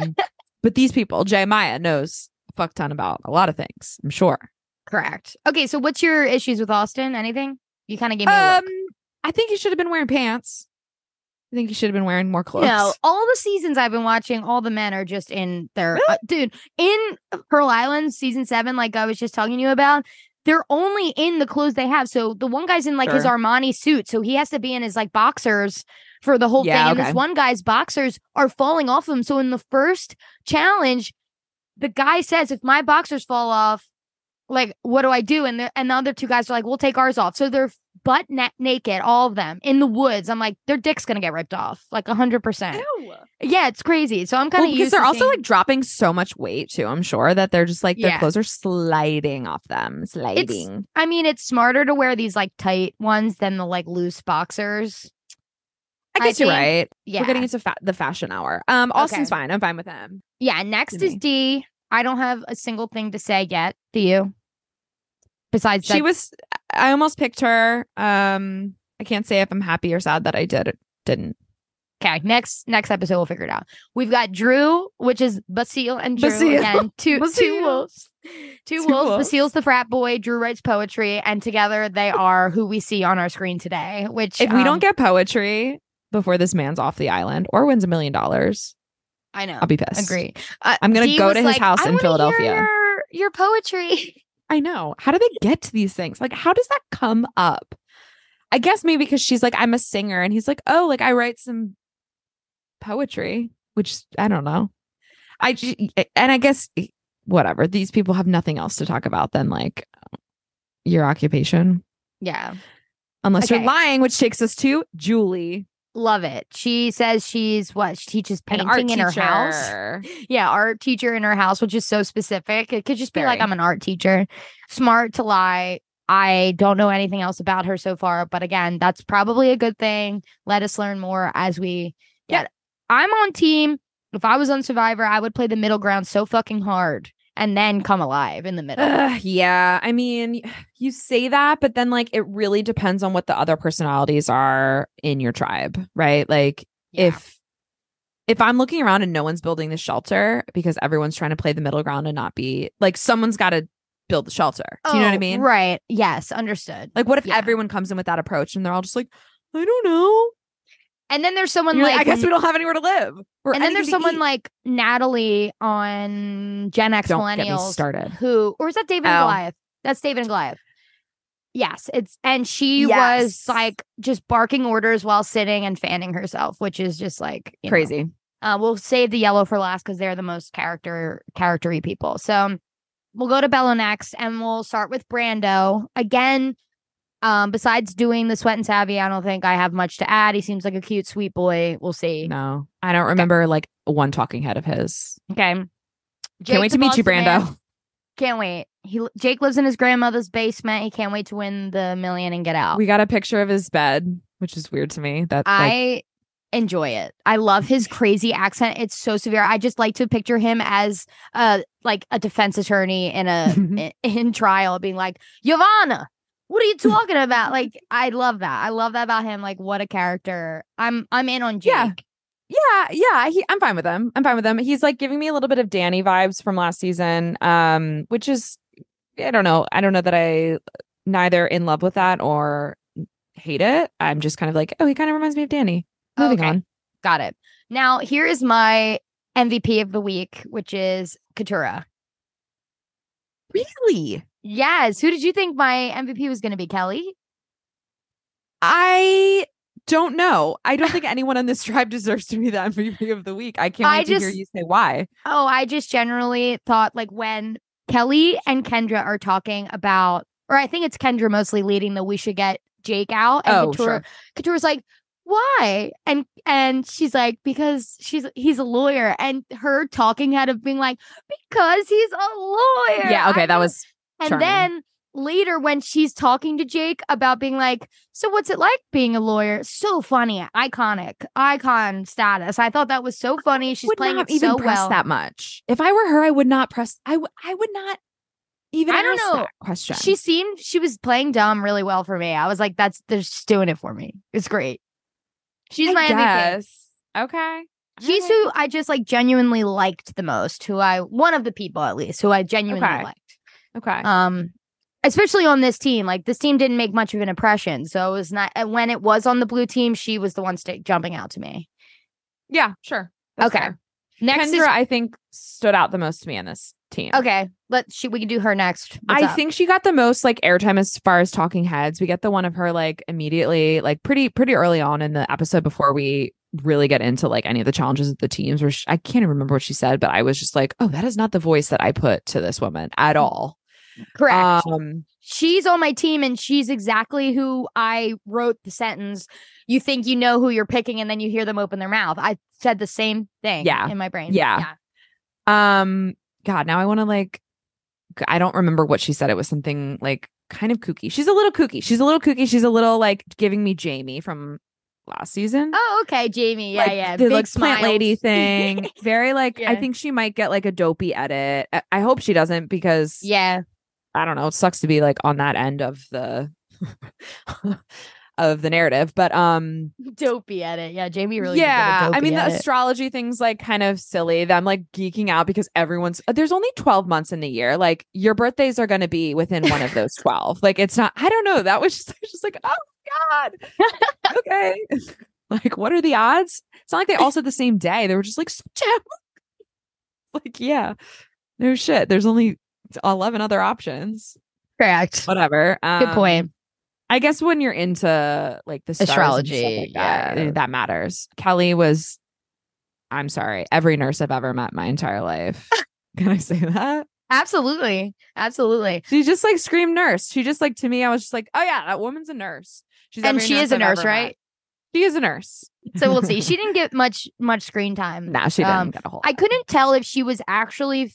but these people jay maya knows a fuck ton about a lot of things i'm sure Correct. Okay, so what's your issues with Austin? Anything? You kind of gave me a um look. i think he should have been wearing pants i think he should have been wearing more clothes No, all the seasons I've been watching, all the men are just in their Really? uh, dude in Pearl Island season seven, like I was just talking to you about. They're only in the clothes they have. So the one guy's in like his Armani suit, so he has to be in his like boxers for the whole Yeah, thing. And this one guy's boxers are falling off him. So in the first challenge, the guy says, "If my boxers fall off, like what do I do?" And the and the other two guys are like, "We'll take ours off." So they're butt na- naked, all of them in the woods. I'm like, their dick's gonna get ripped off, like hundred percent. Yeah, it's crazy. So I'm kind Well, of because they're also like dropping so much weight too. I'm sure that they're just like their Yeah. clothes are sliding off them, sliding. I mean, it's smarter to wear these like tight ones than the like loose boxers. I guess you're think- right. Yeah, We're getting into fa- the fashion hour. Um, Austin's Okay. fine. I'm fine with him. yeah. Next is. Dee. I don't have a single thing to say yet. Do you? Besides, She that, was. I almost picked her. Um, I can't say if I'm happy or sad that I did. Didn't. okay. Next, next episode we'll figure it out. We've got Drew, which is Basile and Drew Basile. again. (laughs) Two, two wolves. Two, Two wolves. wolves. Basile's the frat boy. Drew writes poetry, and together they (laughs) are who we see on our screen today. Which, If we um, don't get poetry before this man's off the island or wins a million dollars, I know. I'll be pissed. Agree. Uh, I'm gonna Dee go to his like, house "I in Philadelphia." Your, your poetry. (laughs) I know. How do they get to these things? Like, how does that come up? I guess maybe because she's like, I'm a singer. And he's like, oh, like I write some poetry, which I don't know. I and I guess whatever. These people have nothing else to talk about than like your occupation, Yeah. unless Okay. you're lying, which takes us to Julie, Love it. She says she's what? She teaches painting in her house. (laughs) Yeah, art teacher in her house, which is so specific. It could just be like, I'm an art teacher. Smart to lie. I don't know anything else about her so far, but again, that's probably a good thing. Let us learn more as we get. I'm on team. If I was on Survivor, I would play the middle ground so fucking hard and then come alive in the middle. Ugh, yeah, I mean, you say that, but then like it really depends on what the other personalities are in your tribe, right? Like Yeah. if if I'm looking around and no one's building the shelter because everyone's trying to play the middle ground and not be like someone's got to build the shelter. Do you know what I Oh, mean? Right. Yes. Understood. Like what if Yeah. everyone comes in with that approach and they're all just like, I don't know. And then there's someone like, like, I guess we don't have anywhere to live. or and then there's someone eat." like Natalie on Gen X Don't Millennials started. who or is that David and Oh. Goliath? That's David and Goliath. Yes, it's and she was like just barking orders while sitting and fanning herself, which is just like crazy. Uh, we'll save the yellow for last because they're the most character charactery people. So we'll go to Belo next, and we'll start with Brando again. Um, besides doing the sweat and savvy, I don't think I have much to add. He seems like a cute, sweet boy. We'll see. No, I don't remember like one talking head of his. Okay. Can't wait to meet you, Boss Man. Brando. Can't wait. He Jake lives in his grandmother's basement. He can't wait to win the million and get out. We got a picture of his bed, which is weird to me. That like, I enjoy it. I love his crazy accent. It's so severe. I just like to picture him as uh like a defense attorney in a (laughs) in, in trial being like, "Giovanna, what are you talking about?" Like I love that. I love that about him. Like what a character. I'm I'm in on Jake. Yeah. Yeah, yeah, he, I'm fine with him. I'm fine with him. He's like giving me a little bit of Danny vibes from last season, um, which is, I don't know. I don't know that I neither in love with that or hate it. I'm just kind of like, oh, he kind of reminds me of Danny. Moving Okay. on. Got it. Now here is my MVP of the week, which is Katurah. Really? Yes. Who did you think my MVP was going to be, Kellie? I don't know. I don't think (laughs) anyone on this tribe deserves to be the MVP of the week. I can't I wait to hear you say why. Oh, I just generally thought like when Kellie and Kendra are talking about, or I think it's Kendra mostly leading the we should get Jake out. And Oh, Katurah, sure. Katurah's like, why? And and she's like, because she's he's a lawyer. And her talking head of being like, because he's a lawyer. Yeah, okay, I that was and charming. then later when she's talking to Jake about being like, so what's it like being a lawyer? So funny, iconic, icon status. I thought that was so funny. She's playing it even so press well. that much. If I were her, I would not press. I w- I would not even. I don't know. question. She seemed she was playing dumb really well for me. I was like, that's they're just doing it for me. It's great. She's I my MVP. guess. Okay. She's Alright. who I just like genuinely liked the most. Who I one of the people at least who I genuinely Okay. liked. Okay. Um, especially on this team. Like this team didn't make much of an impression, so it was not. And when it was on the blue team, she was the one sta- jumping out to me. yeah. Sure. That's Okay. fair. Next Kendra, is I think stood out the most to me in this team. okay. let's she we can do her next. What's I up? think she got the most like airtime as far as talking heads. We get the one of her like immediately, like pretty pretty early on in the episode before we really get into like any of the challenges of the teams. Where she, I can't even remember what she said, but I was just like, oh, that is not the voice that I put to this woman at all. Correct. Um, she's on my team and she's exactly who I wrote the sentence. You think you know who you're picking and then you hear them open their mouth. I said the same thing Yeah. in my brain. Yeah. Um, God, now I want to like, I don't remember what she said. It was something like kind of kooky. She's a little kooky. She's a little kooky. She's a little like giving me Jamie from last season. Oh, okay, Jamie. Yeah, like, yeah. The Big like plant lady (laughs) thing. Very like, I think she might get like a dopey edit. I, I hope she doesn't because yeah. I don't know. It sucks to be like on that end of the (laughs) of the narrative. But um Dopey at it. Yeah, Jamie really did get a yeah i mean the it. astrology thing's like kind of silly i'm like geeking out because everyone's uh, there's only 12 months in the year like your birthdays are going to be within one of (laughs) those 12 like it's not i don't know that was just, (laughs) was just like oh god okay like what are the odds it's not like they all said the same day they were just like like yeah no shit there's only 11 other options Correct. whatever Good Um, point. I guess when you're into like the stars and stuff Astrology, like that, yeah. that matters. Kellie was, I'm sorry, every nurse I've ever met my entire life. (laughs) Can I say that? Absolutely. Absolutely. She just like screamed nurse. She just like to me, I was just like, oh yeah, that woman's a nurse. She's and she is a I've nurse, ever met. right? She is a nurse. So we'll see. (laughs) She didn't get much much screen time. Nah, she didn't Um, get a whole. I couldn't tell if she was actually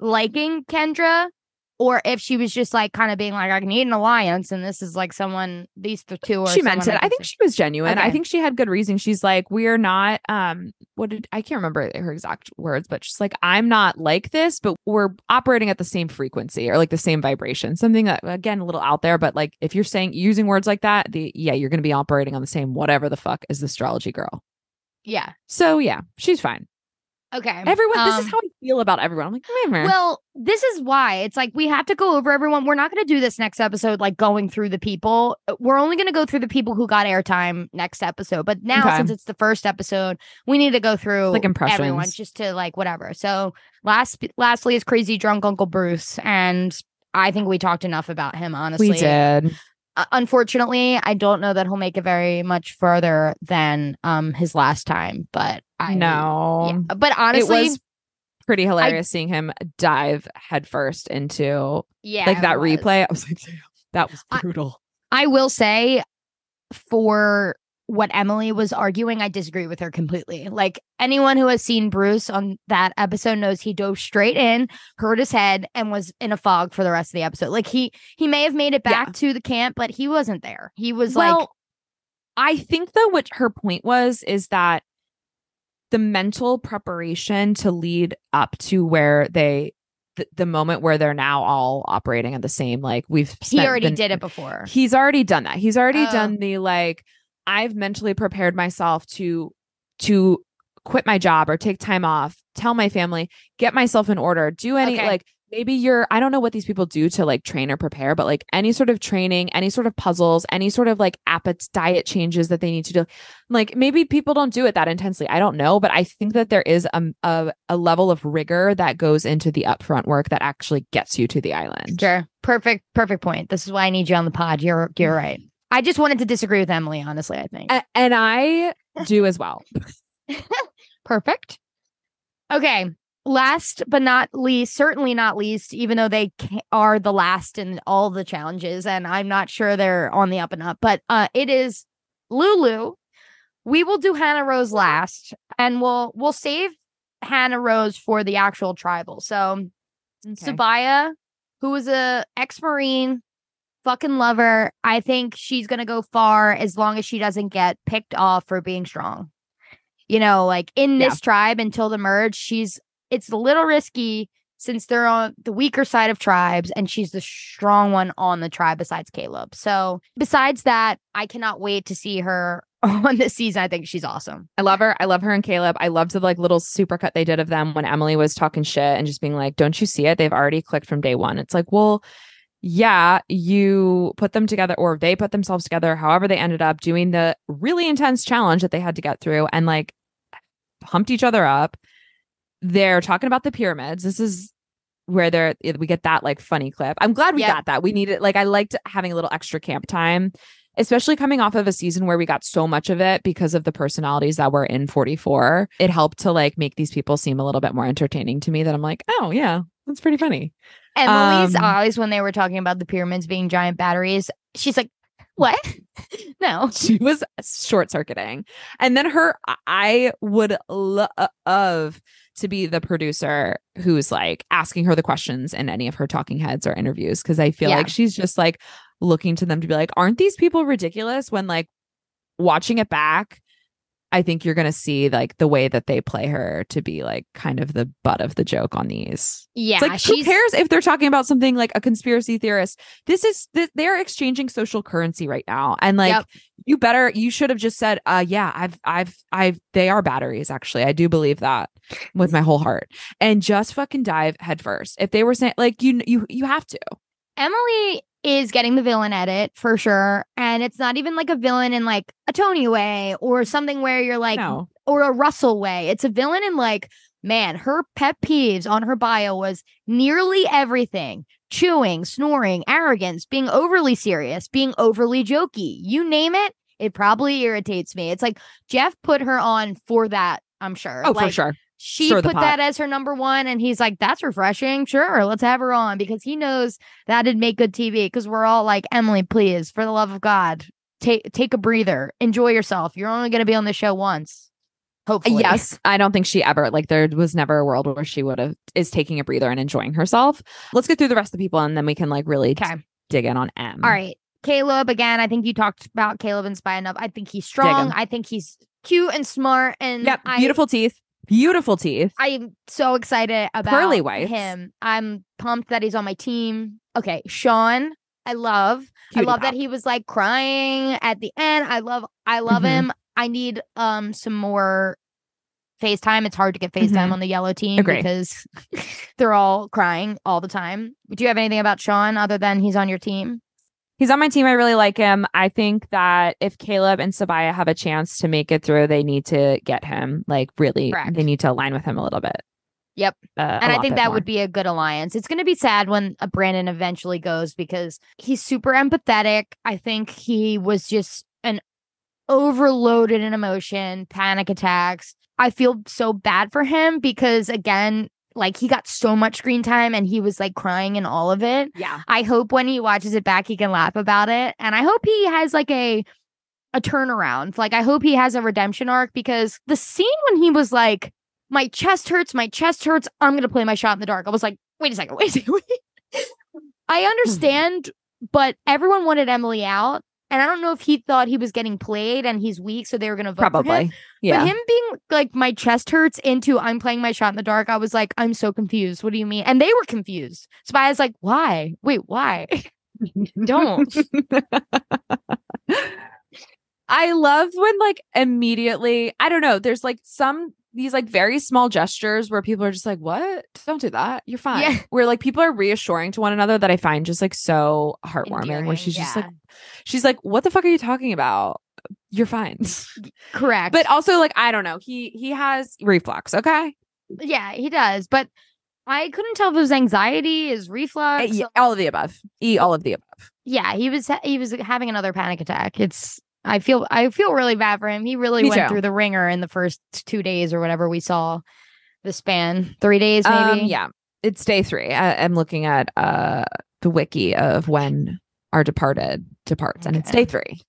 liking Kendra or if she was just like kind of being like, I need an alliance, and this is like someone these th- two are. she meant it. I can think see. she was genuine. I think she had good reason. She's like, we're not um what did I can't remember her exact words, but she's like, I'm not like this, but we're operating at the same frequency or like the same vibration. Something that again a little out there, but like if you're saying using words like that, the yeah, you're gonna be operating on the same whatever the fuck as the astrology girl. yeah. So yeah, she's fine. Okay. Everyone, this is Um, how I feel about everyone. I'm like. Well, this is why it's like we have to go over everyone. We're not going to do this next episode, like going through the people. Uh, We're only going to go through the people who got airtime next episode. But now, Okay. since it's the first episode, we need to go through like everyone impressions. just to like whatever. So, last, lastly, is crazy drunk Uncle Bruce, and I think we talked enough about him. Honestly, we did. Uh, unfortunately, I don't know that he'll make it very much further than um his last time. But I no. yeah. But honestly, it was pretty hilarious seeing him dive headfirst into yeah, like that was. replay. I was like, damn, that was I- brutal. I will say for what Emily was arguing, I disagree with her completely. Like anyone who has seen Bruce on that episode knows he dove straight in, hurt his head, and was in a fog for the rest of the episode. Like he he may have made it Yeah. back to the camp, but he wasn't there. He was well, like I think though what her point was is that the mental preparation to lead up to where they the, the moment where they're now all operating at the same like we've he already the- did it before. He's already done that. He's already Oh. done the like I've mentally prepared myself to to quit my job or take time off, tell my family, get myself in order, do any Okay. like maybe you're I don't know what these people do to like train or prepare, but like any sort of training, any sort of puzzles, any sort of like appetite diet changes that they need to do. Like maybe people don't do it that intensely. I don't know, but I think that there is a a, a level of rigor that goes into the upfront work that actually gets you to the island. Sure. Perfect, perfect point. This is why I need you on the pod. You're you're (laughs) right. I just wanted to disagree with Emily, honestly, I think. A- and I do as well. (laughs) (laughs) Perfect. Okay. Last but not least, certainly not least, even though they are the last in all the challenges, and I'm not sure they're on the up and up, but uh, it is Lulu. We will do Hannah Rose last, and we'll we'll save Hannah Rose for the actual tribal. So Sabiyah, who was a ex-marine, fucking love her. I think she's gonna go far as long as she doesn't get picked off for being strong. You know, like in Yeah. this tribe until the merge, she's it's a little risky since they're on the weaker side of tribes, and she's the strong one on the tribe besides Kaleb. So besides that, I cannot wait to see her (laughs) on this season. I think she's awesome. I love her. I love her and Kaleb. I loved the like little supercut they did of them when Emily was talking shit and just being like, "Don't you see it? They've already clicked from day one." It's like, well, yeah, you put them together, or they put themselves together. However, they ended up doing the really intense challenge that they had to get through, and like pumped each other up. They're talking about the pyramids. This is where they're eh, we get that like funny clip. I'm glad we Yep. got that. We needed like I liked having a little extra camp time especially coming off of a season where we got so much of it because of the personalities that were in 44 it helped to like make these people seem a little bit more entertaining to me that i'm like oh yeah that's pretty funny Emily's Um, eyes when they were talking about the pyramids being giant batteries. She's like, "What? (laughs) no." she was short circuiting and then her i would love to be the producer who's like asking her the questions in any of her talking heads or interviews because i feel Yeah. like she's just like looking to them to be like aren't these people ridiculous when like watching it back i think you're gonna see like the way that they play her to be like kind of the butt of the joke on these Yeah, it's like who cares if they're talking about something like a conspiracy theorist? This is th- they're exchanging social currency right now, and like Yep. you better you should have just said, "Uh, yeah, I've I've I've they are batteries. Actually, I do believe that with my whole heart." And just fucking dive headfirst. If they were saying like you you you have to. Emily is getting the villain edit for sure, and it's not even like a villain in like a Tony way or something where you're like no, or a Russell way. It's a villain in like, man, her pet peeves on her bio was nearly everything chewing, snoring, arrogance, being overly serious, being overly jokey. You name it, it probably irritates me. It's like Jeff put her on for that I'm sure. Oh, for sure. She put that as her number one, and he's like, "That's refreshing. Sure, let's have her on because he knows that'd make good TV." Because we're all like, "Emily, please, for the love of God, take take a breather, enjoy yourself. You're only going to be on the show once, uh, hopefully." Yes, I don't think she ever like there was never a world where she would have is taking a breather and enjoying herself. Let's get through the rest of the people and then we can like really Okay. dig in on M. All right. Kaleb, again, I think you talked about Kaleb and Spy enough. I think he's strong. I think he's cute and smart. And Yep. I, Beautiful teeth. Beautiful teeth. I'm so excited about Pearly whites. him. I'm pumped that he's on my team. Okay. Sean, I love. I love pop. that he was like crying at the end. I love I love Mhm. him. I need um some more FaceTime. It's hard to get FaceTime Mhm. on the yellow team Agree. because (laughs) they're all crying all the time. Do you have anything about Sean other than he's on your team? He's on my team. I really like him. I think that if Kaleb and Sabiyah have a chance to make it through, they need to get him. Like really, Correct. they need to align with him a little bit. Yep. Uh, and I think that would be a good alliance. It's going to be sad when a Brandon eventually goes because he's super empathetic. I think he was just an overloaded in emotion, panic attacks. I feel so bad for him because again, like he got so much screen time and he was like crying in all of it. Yeah. I hope when he watches it back he can laugh about it and I hope he has like a a turnaround. Like I hope he has a redemption arc because the scene when he was like my chest hurts, my chest hurts, I'm going to play my shot in the dark. I was like, wait a second, (laughs) wait a second. Wait. I (laughs) understand, but everyone wanted Emily out and I don't know if he thought he was getting played and he's weak so they were going to vote for him. Probably. Yeah. But him being like my chest hurts into I'm playing my shot in the dark, I was like, I'm so confused. What do you mean? And they were confused. So I was like, why? Wait, why? (laughs) Don't. (laughs) I love when like immediately, I don't know, there's like some these like very small gestures where people are just like, "What? Don't do that. You're fine." Yeah. Where like people are reassuring to one another that I find just like so heartwarming. Endearing, where she's just like, she's like, "What the fuck are you talking about? You're fine." Correct. but also like I don't know. He he has reflux. Okay, yeah, he does. But I couldn't tell if it was anxiety, his Uh, reflux. yeah, all of the above. E all of the above. yeah, he was he was having another panic attack. It's I feel I feel really bad for him. He really Me went too. through the ringer in the first two days or whatever we saw the span. Three days maybe. Um, yeah, it's day three. I, I'm looking at uh the wiki of when our departed departs, and it's day three.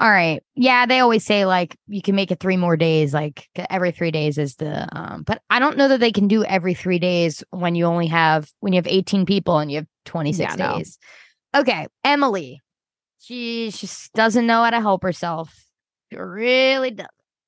All right. Yeah, they always say like you can make it three more days, like every three days is the um but I don't know that they can do every three days when you only have when you have 18 people and you have 26 Yeah, no. days. Okay, Emily. She just doesn't know how to help herself. She really does.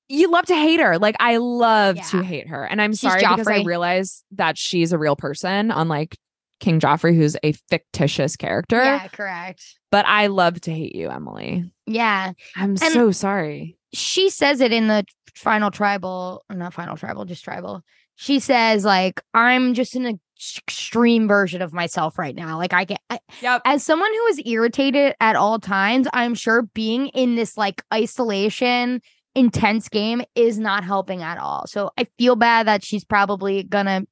you love to hate her. Like I love to hate her. And I'm She's sorry because I realize that she's a real person, unlike King Joffrey, who's a fictitious character. Yeah, correct. But I love to hate you, Emily. Yeah. I'm And- so sorry. she says it in the final tribal or not final tribal just tribal she says like i'm just an ex- extreme version of myself right now like i get Yep. as someone who is irritated at all times i'm sure being in this like isolation intense game is not helping at all so i feel bad that she's probably gonna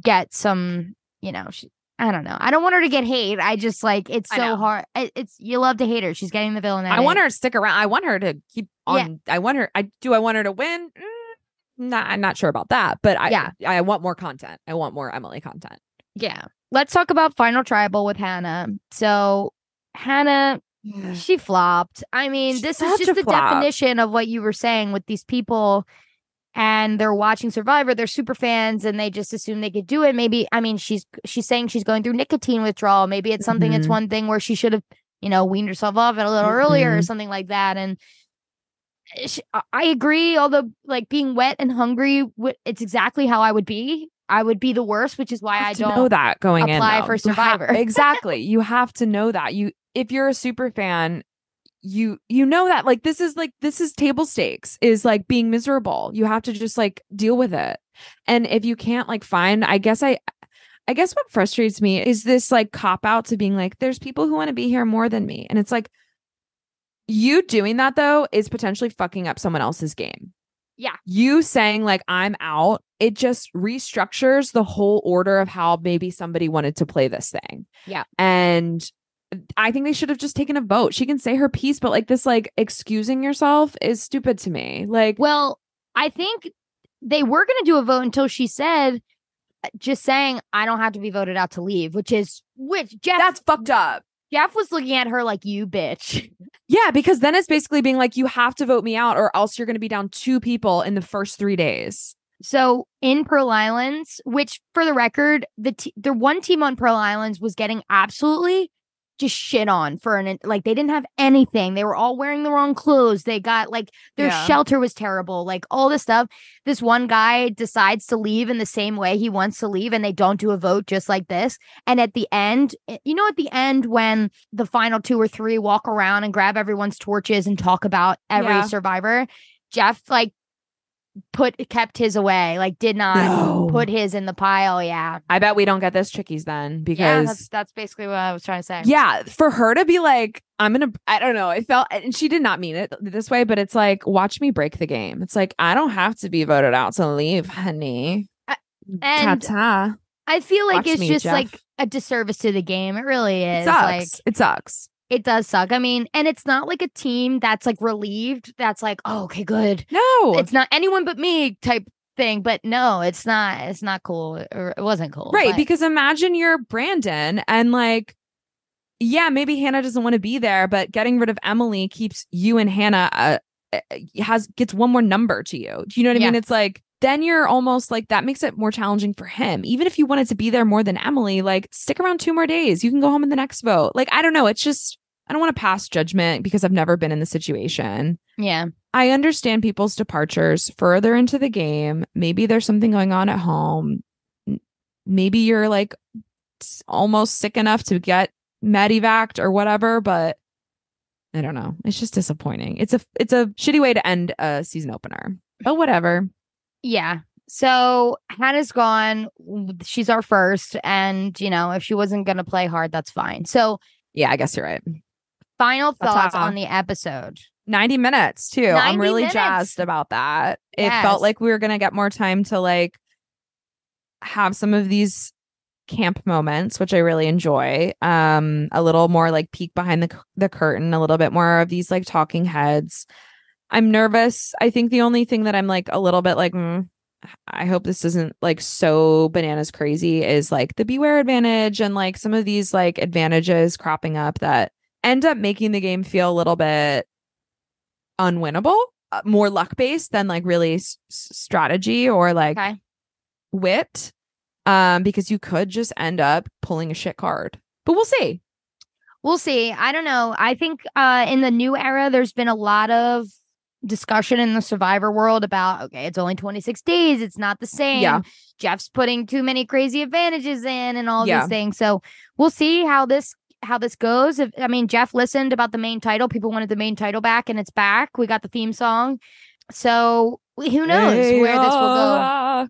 get some you know she, i don't know i don't want her to get hate i just like it's so hard it- it's you love to hate her she's getting the villain I want her to stick around. I want her to keep on. Yeah. I want her. I do. I want her to win. Mm, nah, I'm not sure about that. But I, Yeah. I want more content. I want more Emily content. Yeah. Let's talk about Final Tribal with Hannah. So, Hannah, she flopped. I mean, She's this is just the flop. definition of what you were saying with these people and they're watching Survivor, they're super fans and they just assume they could do it. Maybe I mean, she's she's saying she's going through nicotine withdrawal. Maybe it's something it's Mhm. one thing where she should have, you know, weaned herself off it a little earlier or something like that and she, I- agree. Although, like being wet and hungry, it's exactly how I would be. I would be the worst, which is why I don't know that going in. apply though. for Survivor. (laughs) exactly. You have to know that. You if you're a super fan, you you know that like this is like this is table stakes is like being miserable. You have to just like deal with it. And if you can't like find, I guess I I guess what frustrates me is this like cop out to being like, there's people who want to be here more than me. And it's like you doing that though is potentially fucking up someone else's game. Yeah. You saying like I'm out, it just restructures the whole order of how maybe somebody wanted to play this thing. Yeah. And I think they should have just taken a vote. She can say her piece, but like this like excusing yourself is stupid to me. Like Well, I think they were going to do a vote until she said, uh, just saying, I don't have to be voted out to leave, which is which Jeff. That's fucked up. Jeff was looking at her like you, bitch. (laughs) Yeah, because then it's basically being like, you have to vote me out, or else you're going to be down two people in the first three days. So in Pearl Islands, which for the record, the t- the one team on Pearl Islands was getting absolutely just shit on for an like they didn't have anything. They were all wearing the wrong clothes. They got like their Yeah. shelter was terrible. Like all this stuff. This one guy decides to leave in the same way he wants to leave and they don't do a vote just like this. And at the end, eh, you know at the end when the final two or three walk around and grab everyone's torches and talk about every Yeah. survivor, Jeff like put kept his away. Like did not No. put his in the pile. Yeah. I bet we don't get this chickies then Yeah, because that's that's basically what I was trying to say. Yeah, for her to be like, I'm gonna, I don't know. It felt, and she did not mean it this way, but it's like, watch me break the game. It's like, I don't have to be voted out to leave, honey. Uh, and ta. I feel like Watch it's me, just Jeff. like a disservice to the game. It really It is. sucks. Like it sucks. It does suck. I mean, and it's not like a team that's like relieved. That's like, oh, okay, good. No, It's not anyone but me type thing. But no, it's not. It's not cool. Or it wasn't cool. right. but- Because imagine you're Brandon and like, yeah, maybe Hannah doesn't want to be there, but getting rid of Emily keeps you and Hannah uh, uh, has gets one more number to you. Do you know what I Yeah. mean? It's like then you're almost like that makes it more challenging for him. Even if you wanted to be there more than Emily, like stick around two more days. You can go home in the next vote. Like I don't know. It's just I don't want to pass judgment because I've never been in the situation. yeah, I understand people's departures further into the game. Maybe there's something going on at home. Maybe you're like almost sick enough to get medevaced or whatever, but I don't know. It's just disappointing. It's a it's a shitty way to end a season opener. But whatever. yeah. So Hannah's gone. She's our first, and you know, if she wasn't gonna play hard, that's fine. So Yeah, I guess you're right. Final thoughts on the episode. 90 minutes too. I'm really minutes. jazzed about that. It felt like we were going to get more time to like have some of these camp moments, which I really enjoy. Um a little more like peek behind the the curtain, a little bit more of these like talking heads. I'm nervous. I think the only thing that I'm like a little bit like mm, I hope this isn't like so bananas crazy is like the beware advantage and like some of these like advantages cropping up that end up making the game feel a little bit unwinnable, uh, more luck based than like really s- s- strategy or like Okay. wit. Um, because you could just end up pulling a shit card, but we'll see. We'll see. I don't know. I think uh in the new era there's been a lot of discussion in the survivor world about okay, it's only 26 days, it's not the same. Yeah. Jeff's putting too many crazy advantages in and all Yeah. these things. So we'll see how this how this goes. If I mean Jeff listened about the main title, people wanted the main title back and it's back. We got the theme song. So who knows where this will go. Ah.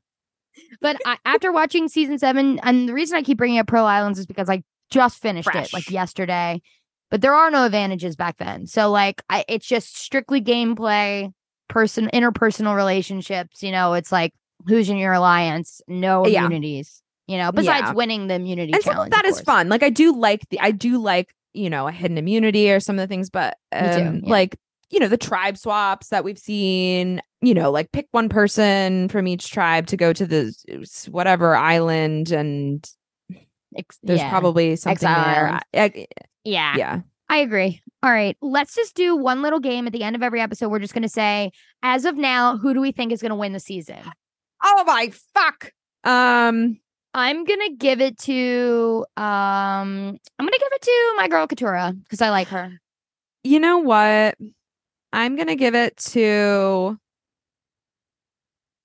But I, after watching season seven, and the reason I keep bringing up Pearl Islands is because I just finished Fresh. it like yesterday. But there are no advantages back then, so like I, it's just strictly gameplay, person, interpersonal relationships. You know, it's like who's in your alliance, no Yeah. immunities. You know, besides Yeah. winning the immunity and some challenge. that of is fun. Like I do like the I do like you know a hidden immunity or some of the things, but um, yeah. like you know the tribe swaps that we've seen. You know, like pick one person from each tribe to go to the whatever island, and there's yeah. probably something Exile there. I- yeah. yeah, I agree. All right, let's just do one little game at the end of every episode. We're just going to say, as of now, who do we think is going to win the season? Oh my fuck. Um. I'm gonna give it to um I'm gonna give it to my girl Katurah because I like her. You know what? I'm gonna give it to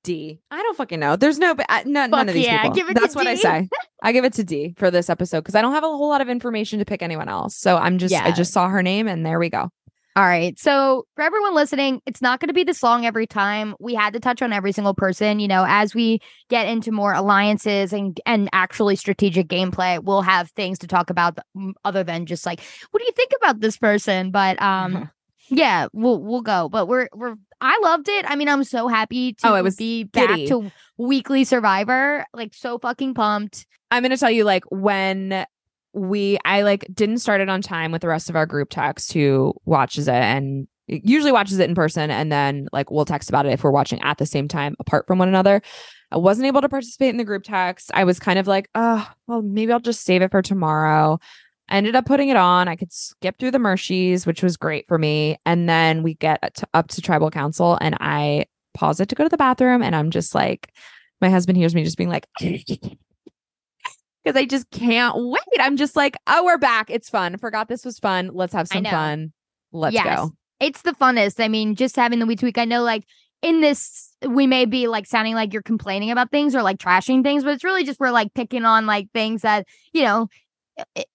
Dee. I don't fucking know. There's no, uh, no none of these yeah, people. give it That's what I Dee. say. (laughs) I give it to Dee for this episode because I don't have a whole lot of information to pick anyone else. So I'm just, I just saw her name and there we go. All right. So for everyone listening, it's not gonna be this long every time. We had to touch on every single person, you know, as we get into more alliances and and actually strategic gameplay, we'll have things to talk about other than just like, what do you think about this person? But um yeah, we'll we'll go. But we're we're I loved it. I mean, I'm so happy to Oh, it was be back to weekly survivor. Like so fucking pumped. I'm gonna tell you, like, when we I like didn't start it on time with the rest of our group text who watches it and usually watches it in person and then like we'll text about it if we're watching at the same time apart from one another. I wasn't able to participate in the group text. I was kind of like, oh, well, maybe I'll just save it for tomorrow. I ended up putting it on. I could skip through the Mersheys, which was great for me. And then we get to, up to tribal council and I pause it to go to the bathroom. And I'm just like, my husband hears me just being like, because I just can't wait. I'm just like, oh, we're back. It's fun. Forgot this was fun. Let's have some fun. Let's yes. go. It's the funnest. I mean, just having the week to week. I know, like in this, we may be like sounding like you're complaining about things or like trashing things, but it's really just we're like picking on like things that you know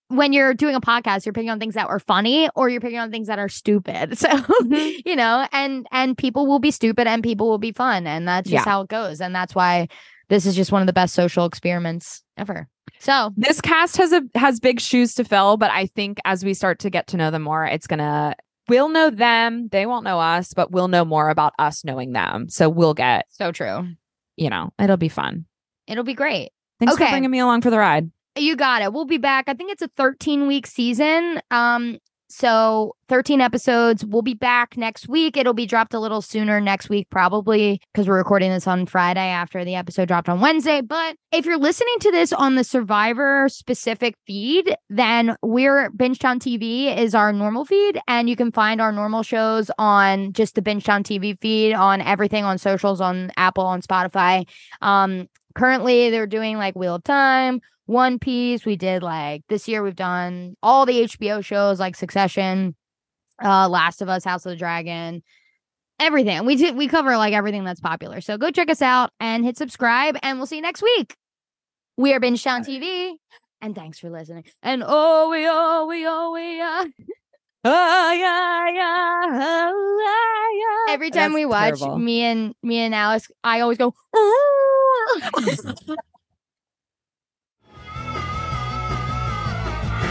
when you're doing a podcast, you're picking on things that are funny or you're picking on things that are stupid. (laughs) So, mm-hmm. you know, and and people will be stupid and people will be fun and that's just yeah. how it goes and that's why this is just one of the best social experiments ever. So, this cast has a has big shoes to fill, but I think as we start to get to know them more, it's to we'll know them, they won't know us, but we'll know more about us knowing them. So, we'll get So true. You know, it'll be fun. It'll be great. Thanks okay. for bringing me along for the ride. You got it. We'll be back. I think it's a 13 week season. Um, so 13 episodes. We'll be back next week. It'll be dropped a little sooner next week, probably because we're recording this on Friday after the episode dropped on Wednesday. But if you're listening to this on the Survivor specific feed, then we're Bingetown TV is our normal feed. And you can find our normal shows on just the Bingetown TV feed on everything on socials, on Apple, on Spotify. Um, currently they're doing like Wheel of Time, one Piece. We did like this year, we've done all the HBO shows like Succession, uh, Last of Us, House of the Dragon, everything. We did, we cover like everything that's popular. So go check us out and hit subscribe, and we'll see you next week. We are Bingetown TV, and thanks for listening. And oh, we oh, we oh, we uh. (laughs) Oh yeah, yeah, oh, yeah. Every time That's we watch terrible. me and me and Alice, I always go. (laughs) (laughs)